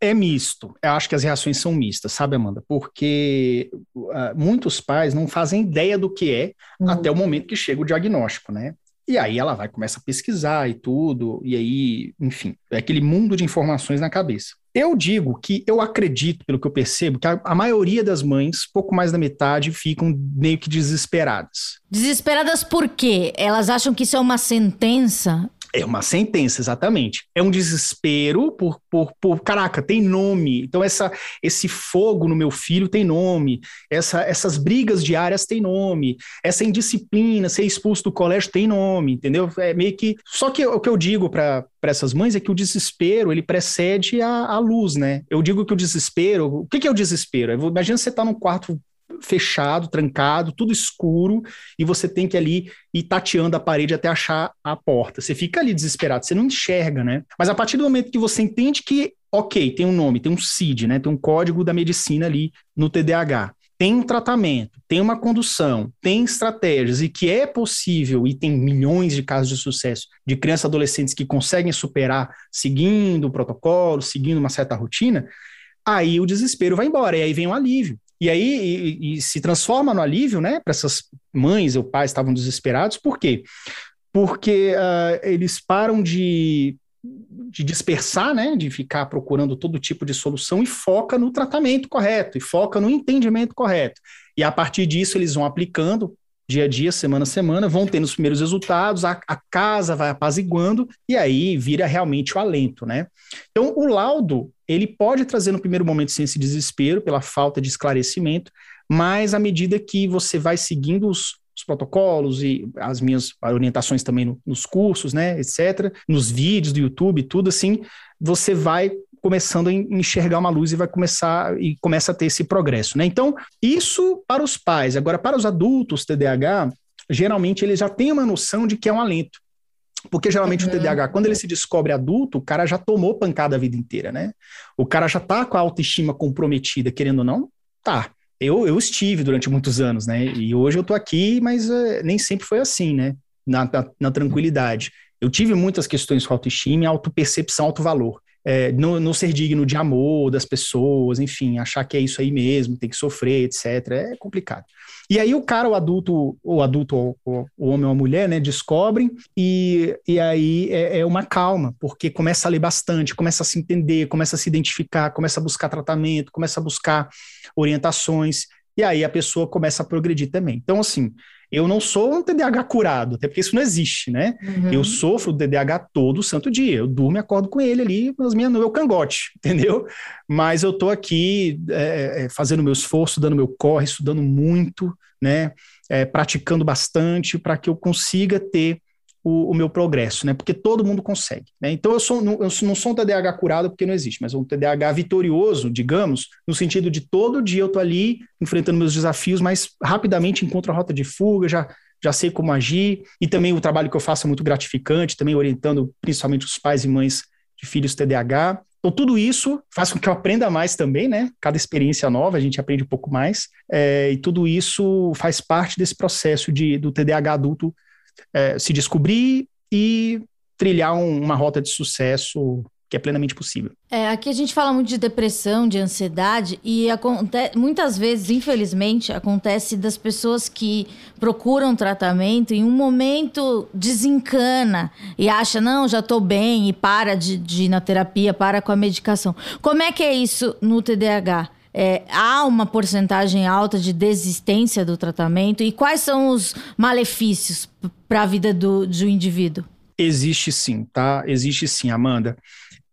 [SPEAKER 3] É misto. Eu acho que as reações são mistas, sabe, Amanda? Porque uh, muitos pais não fazem ideia do que é uhum. até o momento que chega o diagnóstico, né? E aí ela vai começa a pesquisar e tudo, e aí, enfim, é aquele mundo de informações na cabeça. Eu digo que eu acredito, pelo que eu percebo, que a, a, maioria das mães, pouco mais da metade, ficam meio que desesperadas.
[SPEAKER 2] Desesperadas por quê? Elas acham que isso é uma sentença?
[SPEAKER 3] É uma sentença, exatamente. É um desespero por, por, por caraca, tem nome. Então, essa, esse fogo no meu filho tem nome. Essa, essas brigas diárias tem nome. Essa indisciplina, ser expulso do colégio tem nome, entendeu? É meio que. Só que o que eu digo para essas mães é que o desespero ele precede a, a luz, né? Eu digo que o desespero. O que, que é o desespero? Imagina você estar tá num quarto fechado, trancado, tudo escuro, e você tem que ali ir tateando a parede até achar a porta. Você fica ali desesperado, você não enxerga, né? Mas a partir do momento que você entende que, ok, tem um nome, tem um CID, né? Tem um código da medicina ali no TDAH. Tem um tratamento, tem uma condução, tem estratégias e que é possível, e tem milhões de casos de sucesso de crianças e adolescentes que conseguem superar seguindo o protocolo, seguindo uma certa rotina, aí o desespero vai embora, e aí vem o alívio. E aí e, e se transforma no alívio, né? Para essas mães ou pais estavam desesperados, por quê? Porque uh, eles param de, de dispersar, né? De ficar procurando todo tipo de solução e foca no tratamento correto, e foca no entendimento correto. E a partir disso eles vão aplicando dia a dia, semana a semana, vão tendo os primeiros resultados, a, a, casa vai apaziguando e aí vira realmente o alento, né? Então, o laudo, ele pode trazer no primeiro momento sim esse desespero pela falta de esclarecimento, mas à medida que você vai seguindo os, os protocolos e as minhas orientações também no, nos cursos, né, etc., nos vídeos do YouTube, tudo assim, você vai começando a enxergar uma luz e vai começar e começa a ter esse progresso, né? Então, isso para os pais. Agora, para os adultos TDAH, geralmente eles já têm uma noção de que é um alento. Porque geralmente uhum. o TDAH, quando ele se descobre adulto, o cara já tomou pancada a vida inteira, né? O cara já tá com a autoestima comprometida, querendo ou não, tá. Eu, eu estive durante muitos anos, né? E hoje eu tô aqui, mas uh, nem sempre foi assim, né? Na, na, na tranquilidade. Eu tive muitas questões com autoestima e autopercepção, autovalor é, não, não, ser digno de amor das pessoas, enfim, achar que é isso aí mesmo, tem que sofrer, etc. É complicado. E aí o cara, o adulto, o adulto, o, o homem ou a mulher, né, descobrem e, e aí é, é, uma calma, porque começa a ler bastante, começa a se entender, começa a se identificar, começa a buscar tratamento, começa a buscar orientações, e aí a pessoa começa a progredir também. Então, assim, eu não sou um TDAH curado, até porque isso não existe, né? Uhum. Eu sofro TDAH todo santo dia. Eu durmo e acordo com ele ali nas minhas, no meu cangote, [laughs] entendeu? Mas eu tô aqui é, é, fazendo meu esforço, dando meu corre, estudando muito, né? É, praticando bastante para que eu consiga ter o, o, meu progresso, né? Porque todo mundo consegue. Né? Então eu, sou, eu não sou um TDAH curado porque não existe, mas um TDAH vitorioso, digamos, no sentido de todo dia eu tô ali enfrentando meus desafios, mas rapidamente encontro a rota de fuga, já já sei como agir, e também o trabalho que eu faço é muito gratificante, também orientando principalmente os pais e mães de filhos TDAH. Então, tudo isso faz com que eu aprenda mais também, né? Cada experiência nova, a gente aprende um pouco mais. É, e tudo isso faz parte desse processo de, do TDAH adulto é, se descobrir e trilhar um, uma rota de sucesso que é plenamente possível.
[SPEAKER 2] É, aqui a gente fala muito de depressão, de ansiedade, e muitas vezes, infelizmente, acontece das pessoas que procuram tratamento em um momento desencana e acha, não, já estou bem, e para de, de ir na terapia, para com a medicação. Como é que é isso no TDAH? É, há uma porcentagem alta de desistência do tratamento? E quais são os malefícios para a vida do, do indivíduo?
[SPEAKER 3] Existe sim, tá? Existe sim, Amanda.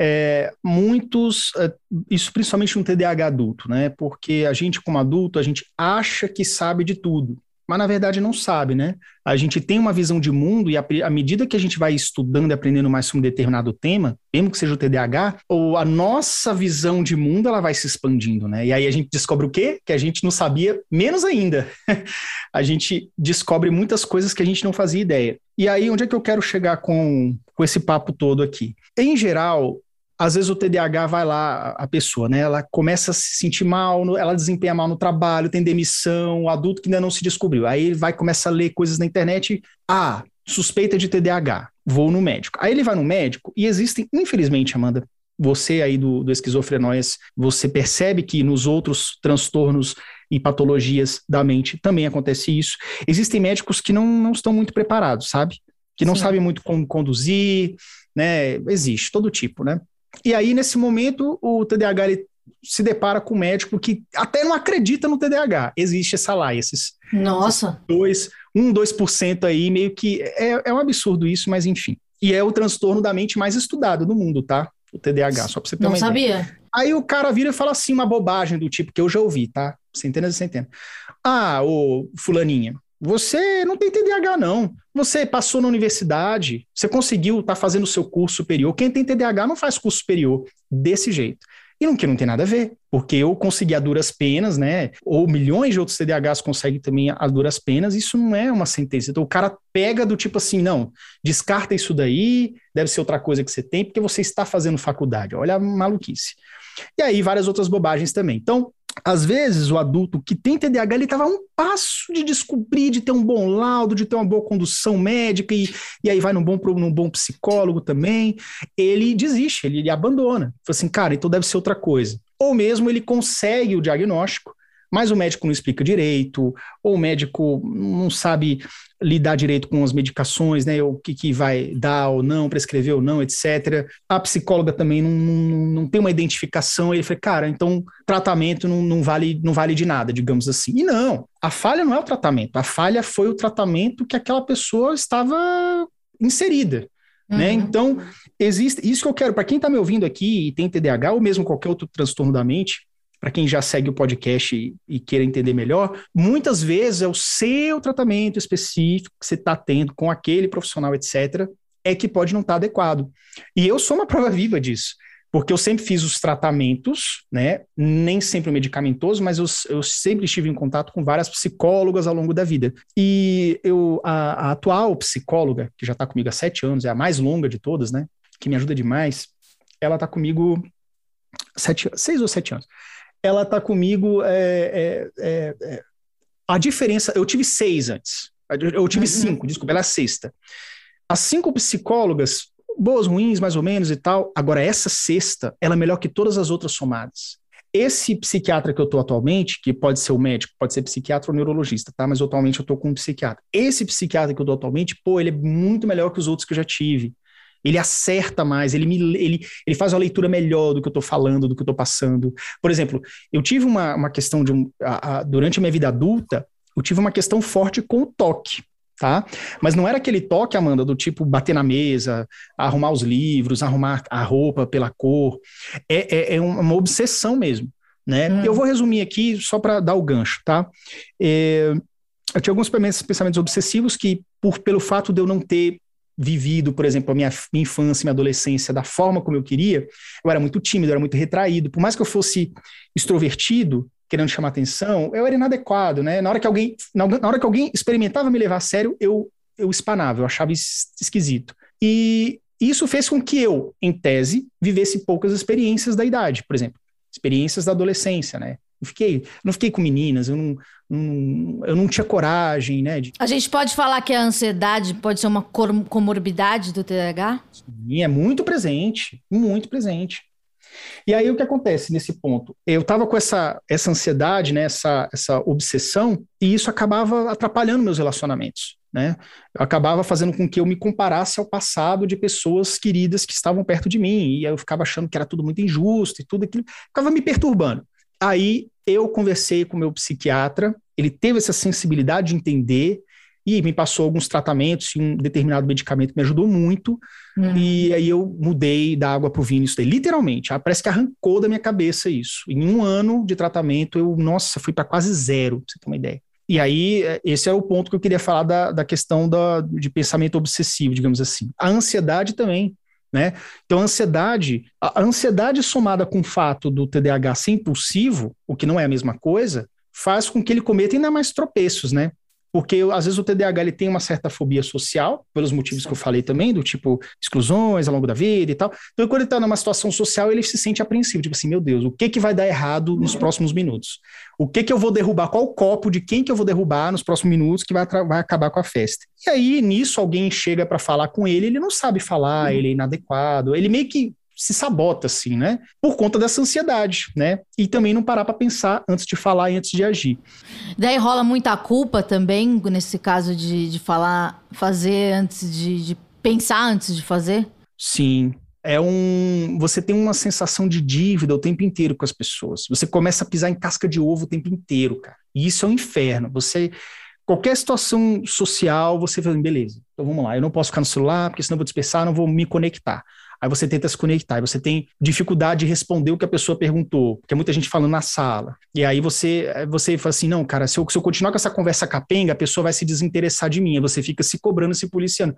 [SPEAKER 3] É, muitos, é, isso principalmente no TDAH adulto, né? Porque a gente, como adulto, a gente acha que sabe de tudo mas na verdade não sabe, né? A gente tem uma visão de mundo e à medida que a gente vai estudando e aprendendo mais sobre um determinado tema, mesmo que seja o TDAH, ou a nossa visão de mundo ela vai se expandindo, né? E aí a gente descobre o quê? Que a gente não sabia menos ainda. [laughs] a gente descobre muitas coisas que a gente não fazia ideia. E aí onde é que eu quero chegar com, com esse papo todo aqui? Em geral, às vezes o TDAH vai lá, a pessoa, né? Ela começa a se sentir mal, ela desempenha mal no trabalho, tem demissão, o adulto que ainda não se descobriu. Aí ele vai começar a ler coisas na internet. Ah, suspeita de TDAH, vou no médico. Aí ele vai no médico e existem, infelizmente, Amanda, você aí do, do esquizofrenóias, você percebe que nos outros transtornos e patologias da mente também acontece isso. Existem médicos que não, não estão muito preparados, sabe? que não Sim. sabe muito como conduzir, né? Existe, todo tipo, né? E aí, nesse momento, o TDAH se depara com um médico que até não acredita no TDAH. Existe essa lá, esses.
[SPEAKER 2] Nossa!
[SPEAKER 3] Dois, um, dois por cento aí, meio que. É, é um absurdo isso, mas enfim. E é o transtorno da mente mais estudado no mundo, tá? O TDAH, só pra você ter
[SPEAKER 2] não
[SPEAKER 3] uma
[SPEAKER 2] sabia.
[SPEAKER 3] Ideia. Aí o cara vira e fala assim, uma bobagem do tipo que eu já ouvi, tá? Centenas e centenas. Ah, ô fulaninha, você não tem TDAH, não. Você passou na universidade, você conseguiu estar tá fazendo o seu curso superior. Quem tem TDAH não faz curso superior desse jeito. E não que não tem nada a ver, porque eu consegui a duras penas, né? Ou milhões de outros TDAHs conseguem também a duras penas, isso não é uma sentença. Então o cara pega do tipo assim, não, descarta isso daí, deve ser outra coisa que você tem, porque você está fazendo faculdade. Olha a maluquice. E aí várias outras bobagens também. Então, às vezes, o adulto que tem TDAH, ele estava a um passo de descobrir, de ter um bom laudo, de ter uma boa condução médica, e, e aí vai num bom, num bom psicólogo também. Ele desiste, ele, ele abandona. Fala assim, cara, então deve ser outra coisa. Ou mesmo ele consegue o diagnóstico, mas o médico não explica direito, ou o médico não sabe lidar direito com as medicações, né? O que, que vai dar ou não, prescrever ou não, etc. A psicóloga também não, não, não tem uma identificação. Ele fala, cara, então tratamento não, não, vale, não vale de nada, digamos assim. E não, a falha não é o tratamento, a falha foi o tratamento que aquela pessoa estava inserida. Né? Uhum. Né? Então, existe isso que eu quero, para quem está me ouvindo aqui e tem TDAH ou mesmo qualquer outro transtorno da mente, para quem já segue o podcast e, e, queira entender melhor, muitas vezes é o seu tratamento específico que você está tendo com aquele profissional, etc., é que pode não estar tá adequado. E eu sou uma [laughs] prova viva disso, porque eu sempre fiz os tratamentos, né? Nem sempre medicamentosos, mas eu, eu sempre estive em contato com várias psicólogas ao longo da vida. E eu, a, a atual psicóloga, que já está comigo há sete anos, é a mais longa de todas, né? Que me ajuda demais, ela está comigo sete, seis ou sete anos ela está comigo. É, é, é, é, a diferença. Eu tive seis antes. Eu tive uhum. cinco, desculpa, ela é a sexta. As cinco psicólogas, boas, ruins, mais ou menos e tal. Agora, essa sexta, ela é melhor que todas as outras somadas. Esse psiquiatra que eu estou atualmente, que pode ser o médico, pode ser psiquiatra ou neurologista, tá? Mas atualmente eu estou com um psiquiatra. Esse psiquiatra que eu estou atualmente, pô, ele é muito melhor que os outros que eu já tive. Ele acerta mais, ele, me, ele, ele faz uma leitura melhor do que eu estou falando, do que eu estou passando. Por exemplo, eu tive uma, uma questão de um, a, a, durante a minha vida adulta, eu tive uma questão forte com o toque. Tá? Mas não era aquele toque, Amanda, do tipo bater na mesa, arrumar os livros, arrumar a roupa pela cor. É, é, é uma obsessão mesmo. Né? Hum. Eu vou resumir aqui só para dar o gancho, tá? É, eu tinha alguns pensamentos obsessivos que, por, pelo fato de eu não ter vivido, por exemplo, a minha, minha infância, minha adolescência da forma como eu queria, eu era muito tímido, eu era muito retraído. Por mais que eu fosse extrovertido, querendo chamar atenção, eu era inadequado, né? Na hora que alguém, na, na hora que alguém experimentava me levar a sério, eu, eu espanava, eu achava esquisito. E isso fez com que eu, em tese, vivesse poucas experiências da idade, por exemplo, experiências da adolescência, né? Não fiquei, não fiquei com meninas, eu não, não, eu não tinha coragem, né? De...
[SPEAKER 2] A gente pode falar que a ansiedade pode ser uma comorbidade do TDAH?
[SPEAKER 3] Sim, é muito presente, muito presente. E aí o que acontece nesse ponto? Eu estava com essa, essa ansiedade, né, essa, essa obsessão, e isso acabava atrapalhando meus relacionamentos. Né? Eu acabava fazendo com que eu me comparasse ao passado de pessoas queridas que estavam perto de mim, e eu ficava achando que era tudo muito injusto e tudo aquilo, ficava me perturbando. Aí eu conversei com o meu psiquiatra, ele teve essa sensibilidade de entender e me passou alguns tratamentos e um determinado medicamento me ajudou muito. Uhum. E aí eu mudei da água para o vinho isso daí, literalmente. Ah, parece que arrancou da minha cabeça isso. Em um ano de tratamento, eu, nossa, fui para quase zero, pra você ter uma ideia. E aí, é, esse é o ponto que eu queria falar da, da questão da, de pensamento obsessivo, digamos assim. A ansiedade também. Né? Então, a ansiedade, a ansiedade somada com o fato do TDAH ser impulsivo, o que não é a mesma coisa, faz com que ele cometa ainda mais tropeços, né? Porque às vezes o TDAH ele tem uma certa fobia social, pelos motivos que eu falei também, do tipo exclusões ao longo da vida e tal. Então, quando ele está numa situação social, ele se sente apreensivo, tipo assim, meu Deus, o que que vai dar errado nos próximos minutos? O que que eu vou derrubar? Qual copo de quem que eu vou derrubar nos próximos minutos que vai, vai acabar com a festa? E aí, nisso, alguém chega para falar com ele, ele não sabe falar, ele é inadequado, ele meio que se sabota, assim, né? Por conta dessa ansiedade, né? E também não parar para pensar antes de falar e antes de agir.
[SPEAKER 2] Daí rola muita culpa também, nesse caso de, de falar, fazer antes de, de pensar antes de fazer?
[SPEAKER 3] Sim, é um. Você tem uma sensação de dívida o tempo inteiro com as pessoas. Você começa a pisar em casca de ovo o tempo inteiro, cara. E isso é um inferno. Você. Qualquer situação social, você fala, beleza, então vamos lá, eu não posso ficar no celular, porque senão eu vou dispersar, não vou me conectar. Aí você tenta se conectar, e você tem dificuldade de responder o que a pessoa perguntou, porque é muita gente falando na sala. E aí você, você fala assim: não, cara, se eu, se eu continuar com essa conversa capenga, a pessoa vai se desinteressar de mim. Aí você fica se cobrando, se policiando.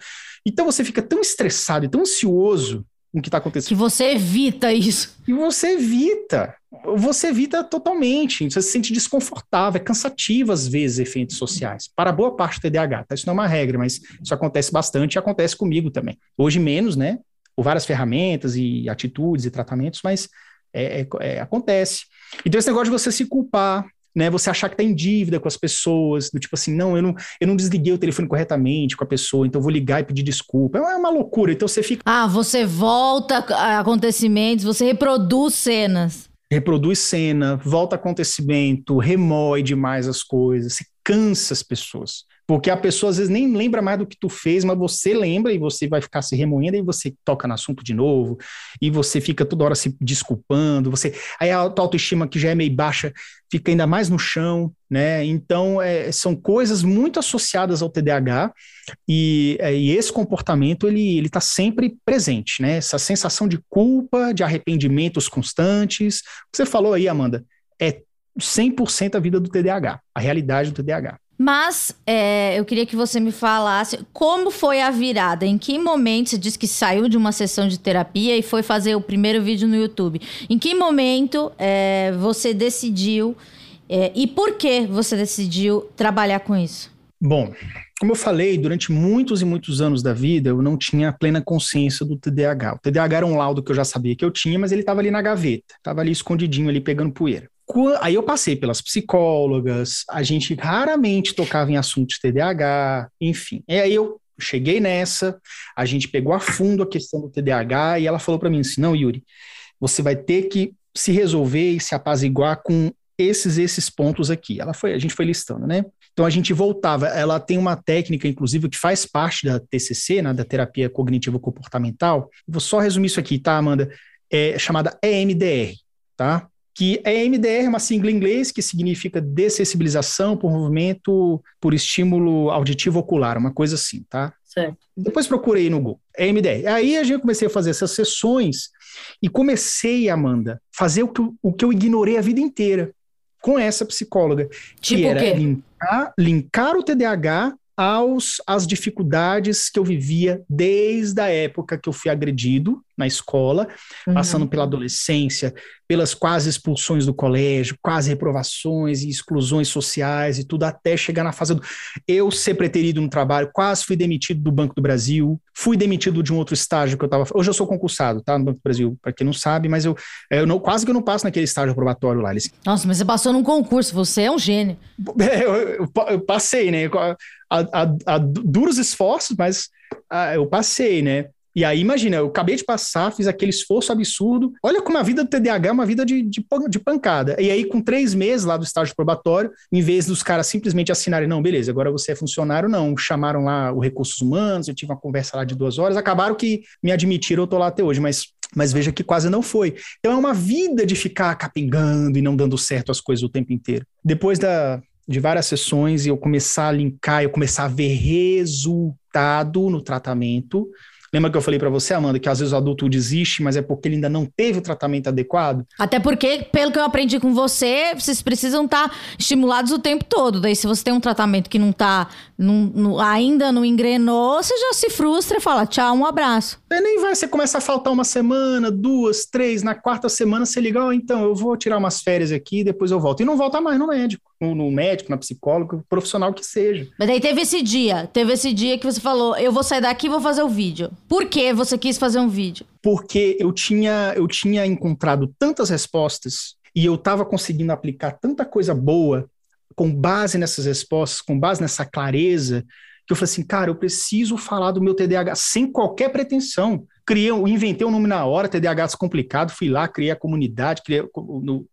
[SPEAKER 3] Então você fica tão estressado e tão ansioso o que está acontecendo.
[SPEAKER 2] Que você evita isso.
[SPEAKER 3] E você evita. Você evita totalmente. Você se sente desconfortável, é cansativo às vezes efeitos sociais. Para boa parte do TDAH, tá? Isso não é uma regra, mas isso acontece bastante e acontece comigo também. Hoje menos, né? Por várias ferramentas e atitudes e tratamentos, mas é, é, é, acontece. Então esse negócio de você se culpar, né? Você achar que tá em dívida com as pessoas, do tipo assim, não, eu não, eu não desliguei o telefone corretamente com a pessoa, então eu vou ligar e pedir desculpa. É uma loucura. Então você fica.
[SPEAKER 2] Ah, você volta a acontecimentos, você reproduz cenas.
[SPEAKER 3] Reproduz cena, volta acontecimento, remoe demais as coisas, se cansa as pessoas. Porque a pessoa às vezes nem lembra mais do que tu fez, mas você lembra e você vai ficar se remoendo e você toca no assunto de novo e você fica toda hora se desculpando, você aí a autoestima que já é meio baixa fica ainda mais no chão, né? Então é, são coisas muito associadas ao TDAH e, é, e esse comportamento ele ele está sempre presente, né? Essa sensação de culpa, de arrependimentos constantes. Você falou aí, Amanda, é 100% a vida do TDAH, a realidade do TDAH.
[SPEAKER 2] Mas é, eu queria que você me falasse como foi a virada, em que momento você disse que saiu de uma sessão de terapia e foi fazer o primeiro vídeo no YouTube. Em que momento é, você decidiu é, e por que você decidiu trabalhar com isso?
[SPEAKER 3] Bom, como eu falei, durante muitos e muitos anos da vida, eu não tinha plena consciência do TDAH. O TDAH era um laudo que eu já sabia que eu tinha, mas ele estava ali na gaveta, estava ali escondidinho, ali pegando poeira. Aí eu passei pelas psicólogas, a gente raramente tocava em assuntos TDAH, enfim. E aí eu cheguei nessa, a gente pegou a fundo a questão do TDAH e ela falou para mim assim: "Não, Yuri, você vai ter que se resolver e se apaziguar com esses esses pontos aqui". Ela foi, a gente foi listando, né? Então a gente voltava, ela tem uma técnica inclusive que faz parte da TCC, né, da terapia cognitivo comportamental. Vou só resumir isso aqui, tá, Amanda? É chamada EMDR, tá? Que é MDR, uma sigla em inglês que significa dessensibilização por movimento por estímulo auditivo ocular, uma coisa assim, tá?
[SPEAKER 2] Certo.
[SPEAKER 3] Depois procurei no Google, é MDR. Aí a gente comecei a fazer essas sessões e comecei, Amanda, fazer o que, eu, o que eu ignorei a vida inteira com essa psicóloga,
[SPEAKER 2] tipo
[SPEAKER 3] que era linkar, linkar o TDAH aos às dificuldades que eu vivia desde a época que eu fui agredido na escola, uhum. passando pela adolescência, pelas quase expulsões do colégio, quase reprovações e exclusões sociais e tudo até chegar na fase do eu ser preterido no trabalho, quase fui demitido do Banco do Brasil, fui demitido de um outro estágio que eu estava. Hoje eu sou concursado, tá, no Banco do Brasil, para quem não sabe, mas eu, eu não, quase que eu não passo naquele estágio probatório lá. Eles...
[SPEAKER 2] Nossa, mas você passou num concurso, você é um gênio. [laughs]
[SPEAKER 3] É, eu, eu, eu passei, né? A, a, a duros esforços, mas a, eu passei, né? E aí, imagina, eu acabei de passar, fiz aquele esforço absurdo. Olha como a vida do TDAH é uma vida de, de, de, pancada. E aí, com três meses lá do estágio probatório, em vez dos caras simplesmente assinarem, não, beleza, agora você é funcionário, não. Chamaram lá o Recursos Humanos, eu tive uma conversa lá de duas horas, acabaram que me admitiram, eu tô lá até hoje, mas, mas veja que quase não foi. Então é uma vida de ficar capengando e não dando certo as coisas o tempo inteiro. Depois da, de várias sessões e eu começar a linkar, eu começar a ver resultado no tratamento. Lembra que eu falei para você, Amanda, que às vezes o adulto desiste, mas é porque ele ainda não teve o tratamento adequado?
[SPEAKER 2] Até porque, pelo que eu aprendi com você, vocês precisam estar tá estimulados o tempo todo. Daí, se você tem um tratamento que não está ainda não engrenou, você já se frustra e fala tchau, um abraço.
[SPEAKER 3] Você nem vai, você começa a faltar uma semana, duas, três, na quarta semana você liga, oh, então, eu vou tirar umas férias aqui, depois eu volto. E não volta mais no médico no, no médico, na psicóloga, profissional que seja.
[SPEAKER 2] Mas daí teve esse dia, teve esse dia que você falou, eu vou sair daqui e vou fazer o vídeo. Por que você quis fazer um vídeo?
[SPEAKER 3] Porque eu tinha, eu tinha encontrado tantas respostas e eu estava conseguindo aplicar tanta coisa boa com base nessas respostas, com base nessa clareza, que eu falei assim, cara, eu preciso falar do meu TDAH sem qualquer pretensão. Criei, inventei o um nome na hora, TDAH Descomplicado, fui lá, criei a comunidade, criei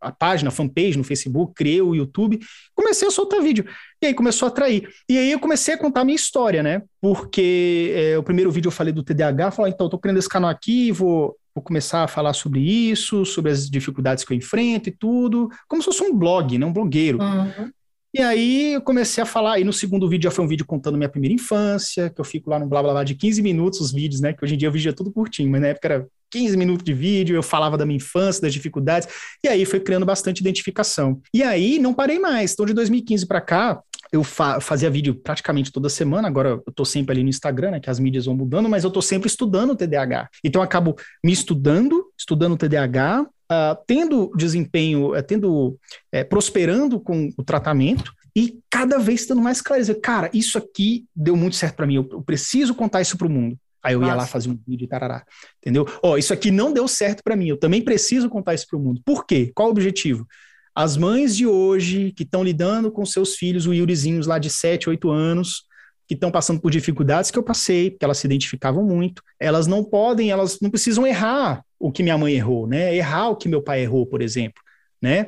[SPEAKER 3] a página, a fanpage no Facebook, criei o YouTube, comecei a soltar vídeo. E aí começou a atrair. E aí eu comecei a contar a minha história, né? Porque é, o primeiro vídeo eu falei do TDAH, falei, então, eu tô criando esse canal aqui, vou, vou começar a falar sobre isso, sobre as dificuldades que eu enfrento e tudo, como se fosse um blog, né? Um blogueiro. Uhum. E aí eu comecei a falar, e no segundo vídeo já foi um vídeo contando minha primeira infância, que eu fico lá no blá blá blá de 15 minutos os vídeos, né? Que hoje em dia o vídeo é tudo curtinho, mas na época era 15 minutos de vídeo, eu falava da minha infância, das dificuldades, e aí foi criando bastante identificação. E aí não parei mais. Então de 2015 para cá, eu fa fazia vídeo praticamente toda semana, agora eu tô sempre ali no Instagram, né, que as mídias vão mudando, mas eu tô sempre estudando o TDAH. Então eu acabo me estudando, estudando o TDAH, uh, tendo desempenho, uh, tendo uh, prosperando com o tratamento e cada vez estando mais claro. Cara, isso aqui deu muito certo para mim. Eu, eu, preciso contar isso para o mundo. Aí eu Nossa. ia lá fazer um vídeo de tarará, entendeu? Ó, oh, isso aqui não deu certo para mim. Eu também preciso contar isso para o mundo. Por quê? Qual o objetivo? As mães de hoje que estão lidando com seus filhos, o Yurizinhos lá de 7, 8 anos, que estão passando por dificuldades que eu passei, porque elas se identificavam muito. Elas não podem, elas não precisam errar o que minha mãe errou, né? Errar o que meu pai errou, por exemplo, né?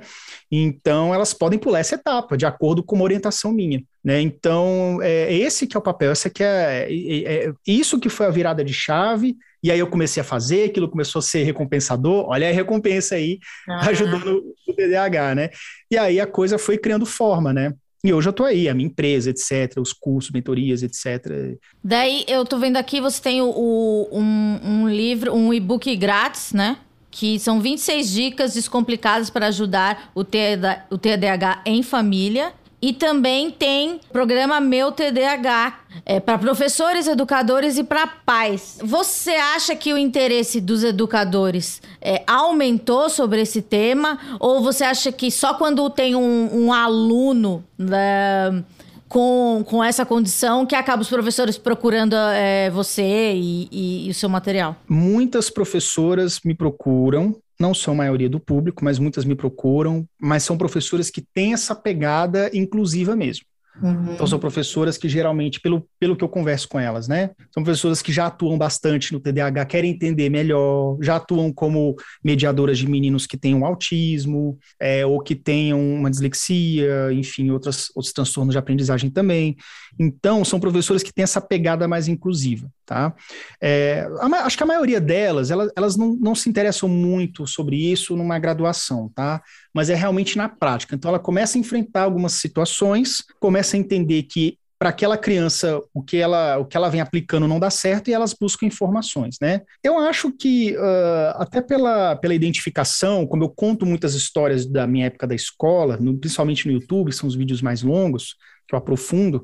[SPEAKER 3] Então elas podem pular essa etapa de acordo com uma orientação minha, né? Então é esse que é o papel, essa que é, é, é isso que foi a virada de chave. E aí eu comecei a fazer, aquilo começou a ser recompensador. Olha a recompensa aí, ah. [laughs] ajudando o TDAH, né? E aí a coisa foi criando forma, né? E hoje eu tô aí, a minha empresa, etc., os cursos, mentorias, etc.
[SPEAKER 2] Daí eu tô vendo aqui, você tem o, o um, um livro, um e-book grátis, né? Que são 26 dicas descomplicadas para ajudar o TDAH em família. E também tem programa Meu TDAH, é, para professores, educadores e para pais. Você acha que o interesse dos educadores é, aumentou sobre esse tema? Ou você acha que só quando tem um, um aluno né, com, com essa condição que acaba os professores procurando é, você e, e, e o seu material?
[SPEAKER 3] Muitas professoras me procuram não são a maioria do público, mas muitas me procuram, mas são professoras que têm essa pegada inclusiva mesmo. Uhum. Então, são professoras que geralmente, pelo, pelo que eu converso com elas, né? São professoras que já atuam bastante no TDAH, querem entender melhor, já atuam como mediadoras de meninos que tenham autismo, é, ou que tenham uma dislexia, enfim, outras, outros transtornos de aprendizagem também. Então, são professoras que têm essa pegada mais inclusiva, tá? É, a, acho que a maioria delas, elas, elas não, não se interessam muito sobre isso numa graduação, tá? Mas é realmente na prática. Então, ela começa a enfrentar algumas situações, começa a entender que para aquela criança o que ela o que ela vem aplicando não dá certo e elas buscam informações, né? Eu acho que uh, até pela, pela identificação, como eu conto muitas histórias da minha época da escola, no, principalmente no YouTube, são os vídeos mais longos que eu aprofundo,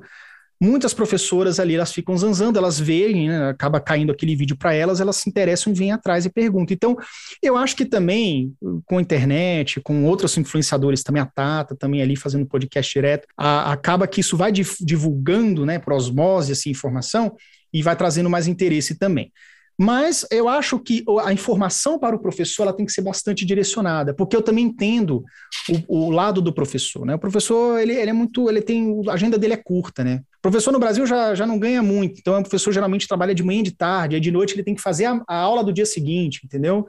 [SPEAKER 3] muitas professoras ali, elas ficam zanzando, elas veem, né, acaba caindo aquele vídeo para elas, elas se interessam e vêm atrás e perguntam. Então, eu acho que também, com a internet, com outros influenciadores, também a Tata, também ali fazendo podcast direto, a, acaba que isso vai divulgando, né, por osmose, assim, informação, e vai trazendo mais interesse também. Mas eu acho que a informação para o professor ela tem que ser bastante direcionada, porque eu também entendo o, o lado do professor. Né? O professor ele, ele, é muito, ele tem a agenda dele é curta, né? O professor no Brasil já, já não ganha muito, então o professor geralmente trabalha de manhã e de tarde, aí de noite ele tem que fazer a, a aula do dia seguinte, entendeu?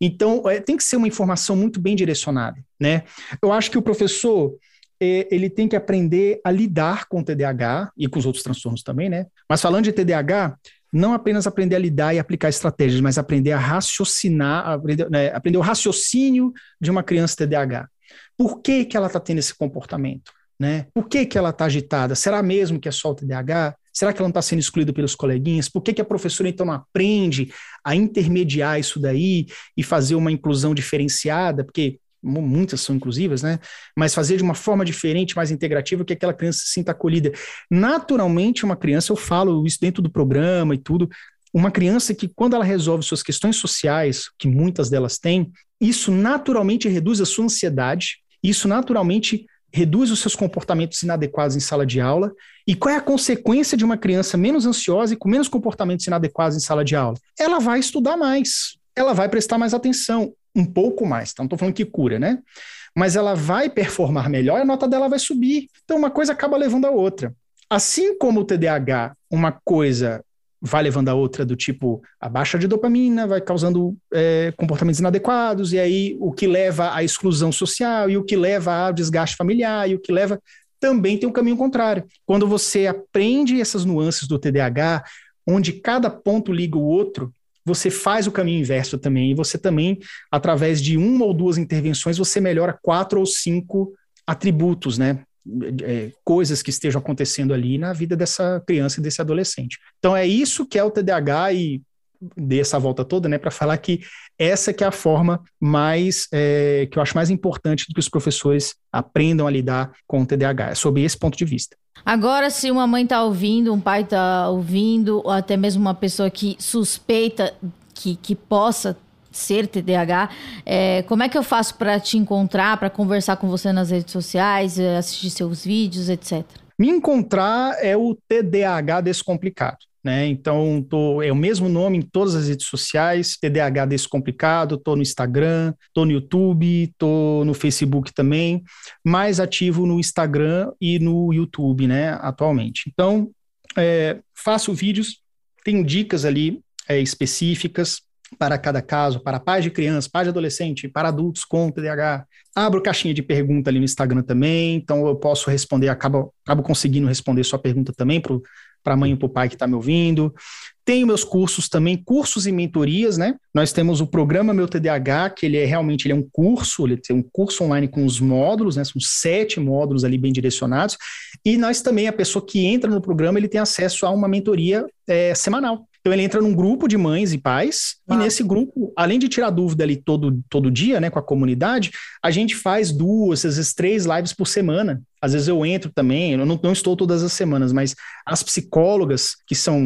[SPEAKER 3] Então é, tem que ser uma informação muito bem direcionada, né? Eu acho que o professor é, ele tem que aprender a lidar com o TDAH e com os outros transtornos também, né? Mas falando de TDAH, não apenas aprender a lidar e aplicar estratégias, mas aprender a raciocinar, aprender, né, aprender o raciocínio de uma criança TDAH. Por que, que ela está tendo esse comportamento? Né? Por que, que ela está agitada? Será mesmo que é só o TDAH? Será que ela não está sendo excluída pelos coleguinhas? Por que, que a professora então não aprende a intermediar isso daí e fazer uma inclusão diferenciada? Porque muitas são inclusivas, né? Mas fazer de uma forma diferente, mais integrativa, que aquela criança se sinta acolhida. Naturalmente, uma criança, eu falo isso dentro do programa e tudo, uma criança que, quando ela resolve suas questões sociais, que muitas delas têm, isso naturalmente reduz a sua ansiedade, isso naturalmente reduz os seus comportamentos inadequados em sala de aula. E qual é a consequência de uma criança menos ansiosa e com menos comportamentos inadequados em sala de aula? Ela vai estudar mais, ela vai prestar mais atenção um pouco mais, tá? não estou falando que cura, né? Mas ela vai performar melhor e a nota dela vai subir. Então, uma coisa acaba levando a outra. Assim como o TDAH, uma coisa vai levando a outra do tipo a baixa de dopamina, vai causando é, comportamentos inadequados, e aí o que leva à exclusão social, e o que leva ao desgaste familiar, e o que leva também tem um caminho contrário. Quando você aprende essas nuances do TDAH, onde cada ponto liga o outro, você faz o caminho inverso também, e você também, através de uma ou duas intervenções, você melhora quatro ou cinco atributos, né? É, coisas que estejam acontecendo ali na vida dessa criança e desse adolescente. Então é isso que é o TDAH e dei essa volta toda, né, para falar que essa que é a forma mais é, que eu acho mais importante que os professores aprendam a lidar com o TDAH, é sob esse ponto de vista.
[SPEAKER 2] Agora, se uma mãe está ouvindo, um pai está ouvindo, ou até mesmo uma pessoa que suspeita que, que possa ser TDAH, é, como é que eu faço para te encontrar, para conversar com você nas redes sociais, assistir seus vídeos, etc?
[SPEAKER 3] Me encontrar é o TDAH Descomplicado. Né? Então, tô, é o mesmo nome em todas as redes sociais, TDAH Descomplicado, estou no Instagram, estou no YouTube, estou no Facebook também, mais ativo no Instagram e no YouTube, né, atualmente. Então, é, faço vídeos, tenho dicas ali é, específicas, para cada caso, para pais de criança, pais de adolescente, para adultos com TDAH. Abro caixinha de pergunta ali no Instagram também, então eu posso responder, acabo, acabo conseguindo responder sua pergunta também para a mãe e para o pai que está me ouvindo. Tenho meus cursos também, cursos e mentorias, né? Nós temos o programa Meu TDAH, que ele é realmente ele é um curso, ele tem um curso online com os módulos, né? São sete módulos ali bem direcionados. E nós também, a pessoa que entra no programa, ele tem acesso a uma mentoria é, semanal. Então ele entra num grupo de mães e pais, ah. e nesse grupo, além de tirar dúvida ali todo, todo dia, né, com a comunidade, a gente faz duas, às vezes três lives por semana. Às vezes eu entro também, eu não, não estou todas as semanas, mas as psicólogas, que são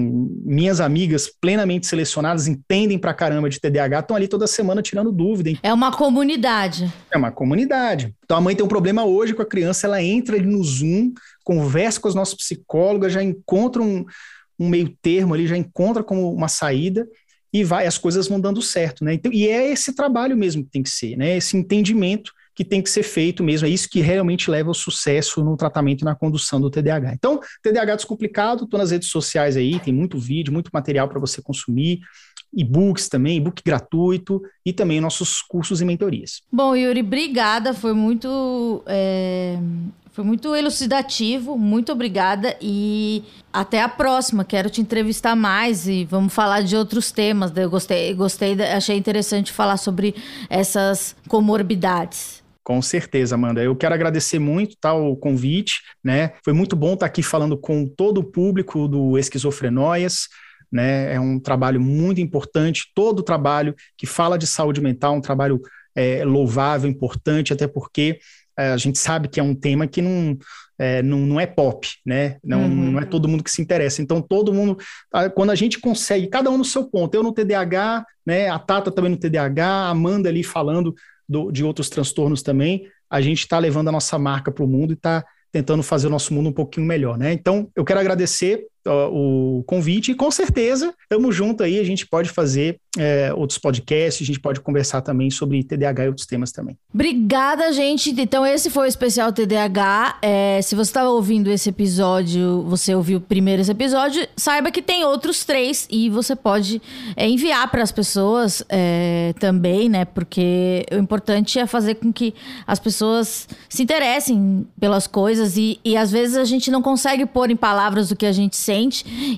[SPEAKER 3] minhas amigas plenamente selecionadas, entendem pra caramba de TDAH, estão ali toda semana tirando dúvida. Hein?
[SPEAKER 2] É uma comunidade.
[SPEAKER 3] É uma comunidade. Então a mãe tem um problema hoje com a criança, ela entra ali no Zoom, conversa com as nossas psicólogas, já encontra um um meio termo ali, já encontra como uma saída e vai, as coisas vão dando certo, né? Então, e é esse trabalho mesmo que tem que ser, né? Esse entendimento que tem que ser feito mesmo, é isso que realmente leva ao sucesso no tratamento e na condução do TDAH. Então, TDAH descomplicado, estou nas redes sociais aí, tem muito vídeo, muito material para você consumir, e-books também, e-book gratuito e também nossos cursos e mentorias.
[SPEAKER 2] Bom, Yuri, obrigada, foi muito é, foi muito elucidativo, muito obrigada e até a próxima. Quero te entrevistar mais e vamos falar de outros temas. Eu gostei, gostei, achei interessante falar sobre essas comorbidades.
[SPEAKER 3] Com certeza, Amanda. Eu quero agradecer muito tá, o convite, né? Foi muito bom estar aqui falando com todo o público do Esquizofrenóias. Né? É um trabalho muito importante. Todo trabalho que fala de saúde mental é um trabalho é, louvável, importante, até porque é, a gente sabe que é um tema que não, é, não, não é pop, né? Não, uhum. não é todo mundo que se interessa. Então, todo mundo, quando a gente consegue, cada um no seu ponto, eu no TDAH, né? A Tata também no TDAH, a Amanda ali falando do, de outros transtornos também, a gente está levando a nossa marca para o mundo e está tentando fazer o nosso mundo um pouquinho melhor, né? Então, eu quero agradecer o convite e com certeza estamos junto aí, a gente pode fazer é, outros podcasts, a gente pode conversar também sobre TDAH e outros temas também.
[SPEAKER 2] Obrigada, gente. Então esse foi o especial TDAH. É, se você estava ouvindo esse episódio, você ouviu primeiro esse episódio, saiba que tem outros três e você pode é, enviar para as pessoas é, também, né? Porque o importante é fazer com que as pessoas se interessem pelas coisas e, e às vezes a gente não consegue pôr em palavras o que a gente sente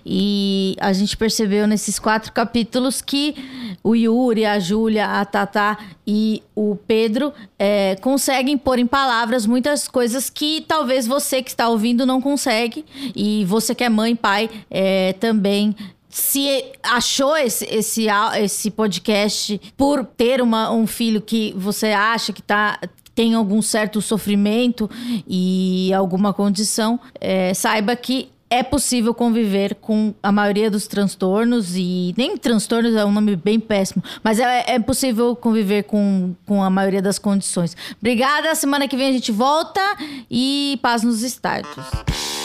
[SPEAKER 2] e a gente percebeu nesses quatro capítulos que o Yuri, a Júlia, a Tatá e o Pedro é, conseguem pôr em palavras muitas coisas que talvez você que está ouvindo não consegue. E você que é mãe, pai, é, também se achou esse, esse, esse podcast por ter uma, um filho que você acha que tá, tem algum certo sofrimento e alguma condição, é, saiba que é possível conviver com a maioria dos transtornos e nem transtornos é um nome bem péssimo, mas é, é possível conviver com, com a maioria das condições. Obrigada, semana que vem a gente volta e paz nos estádios.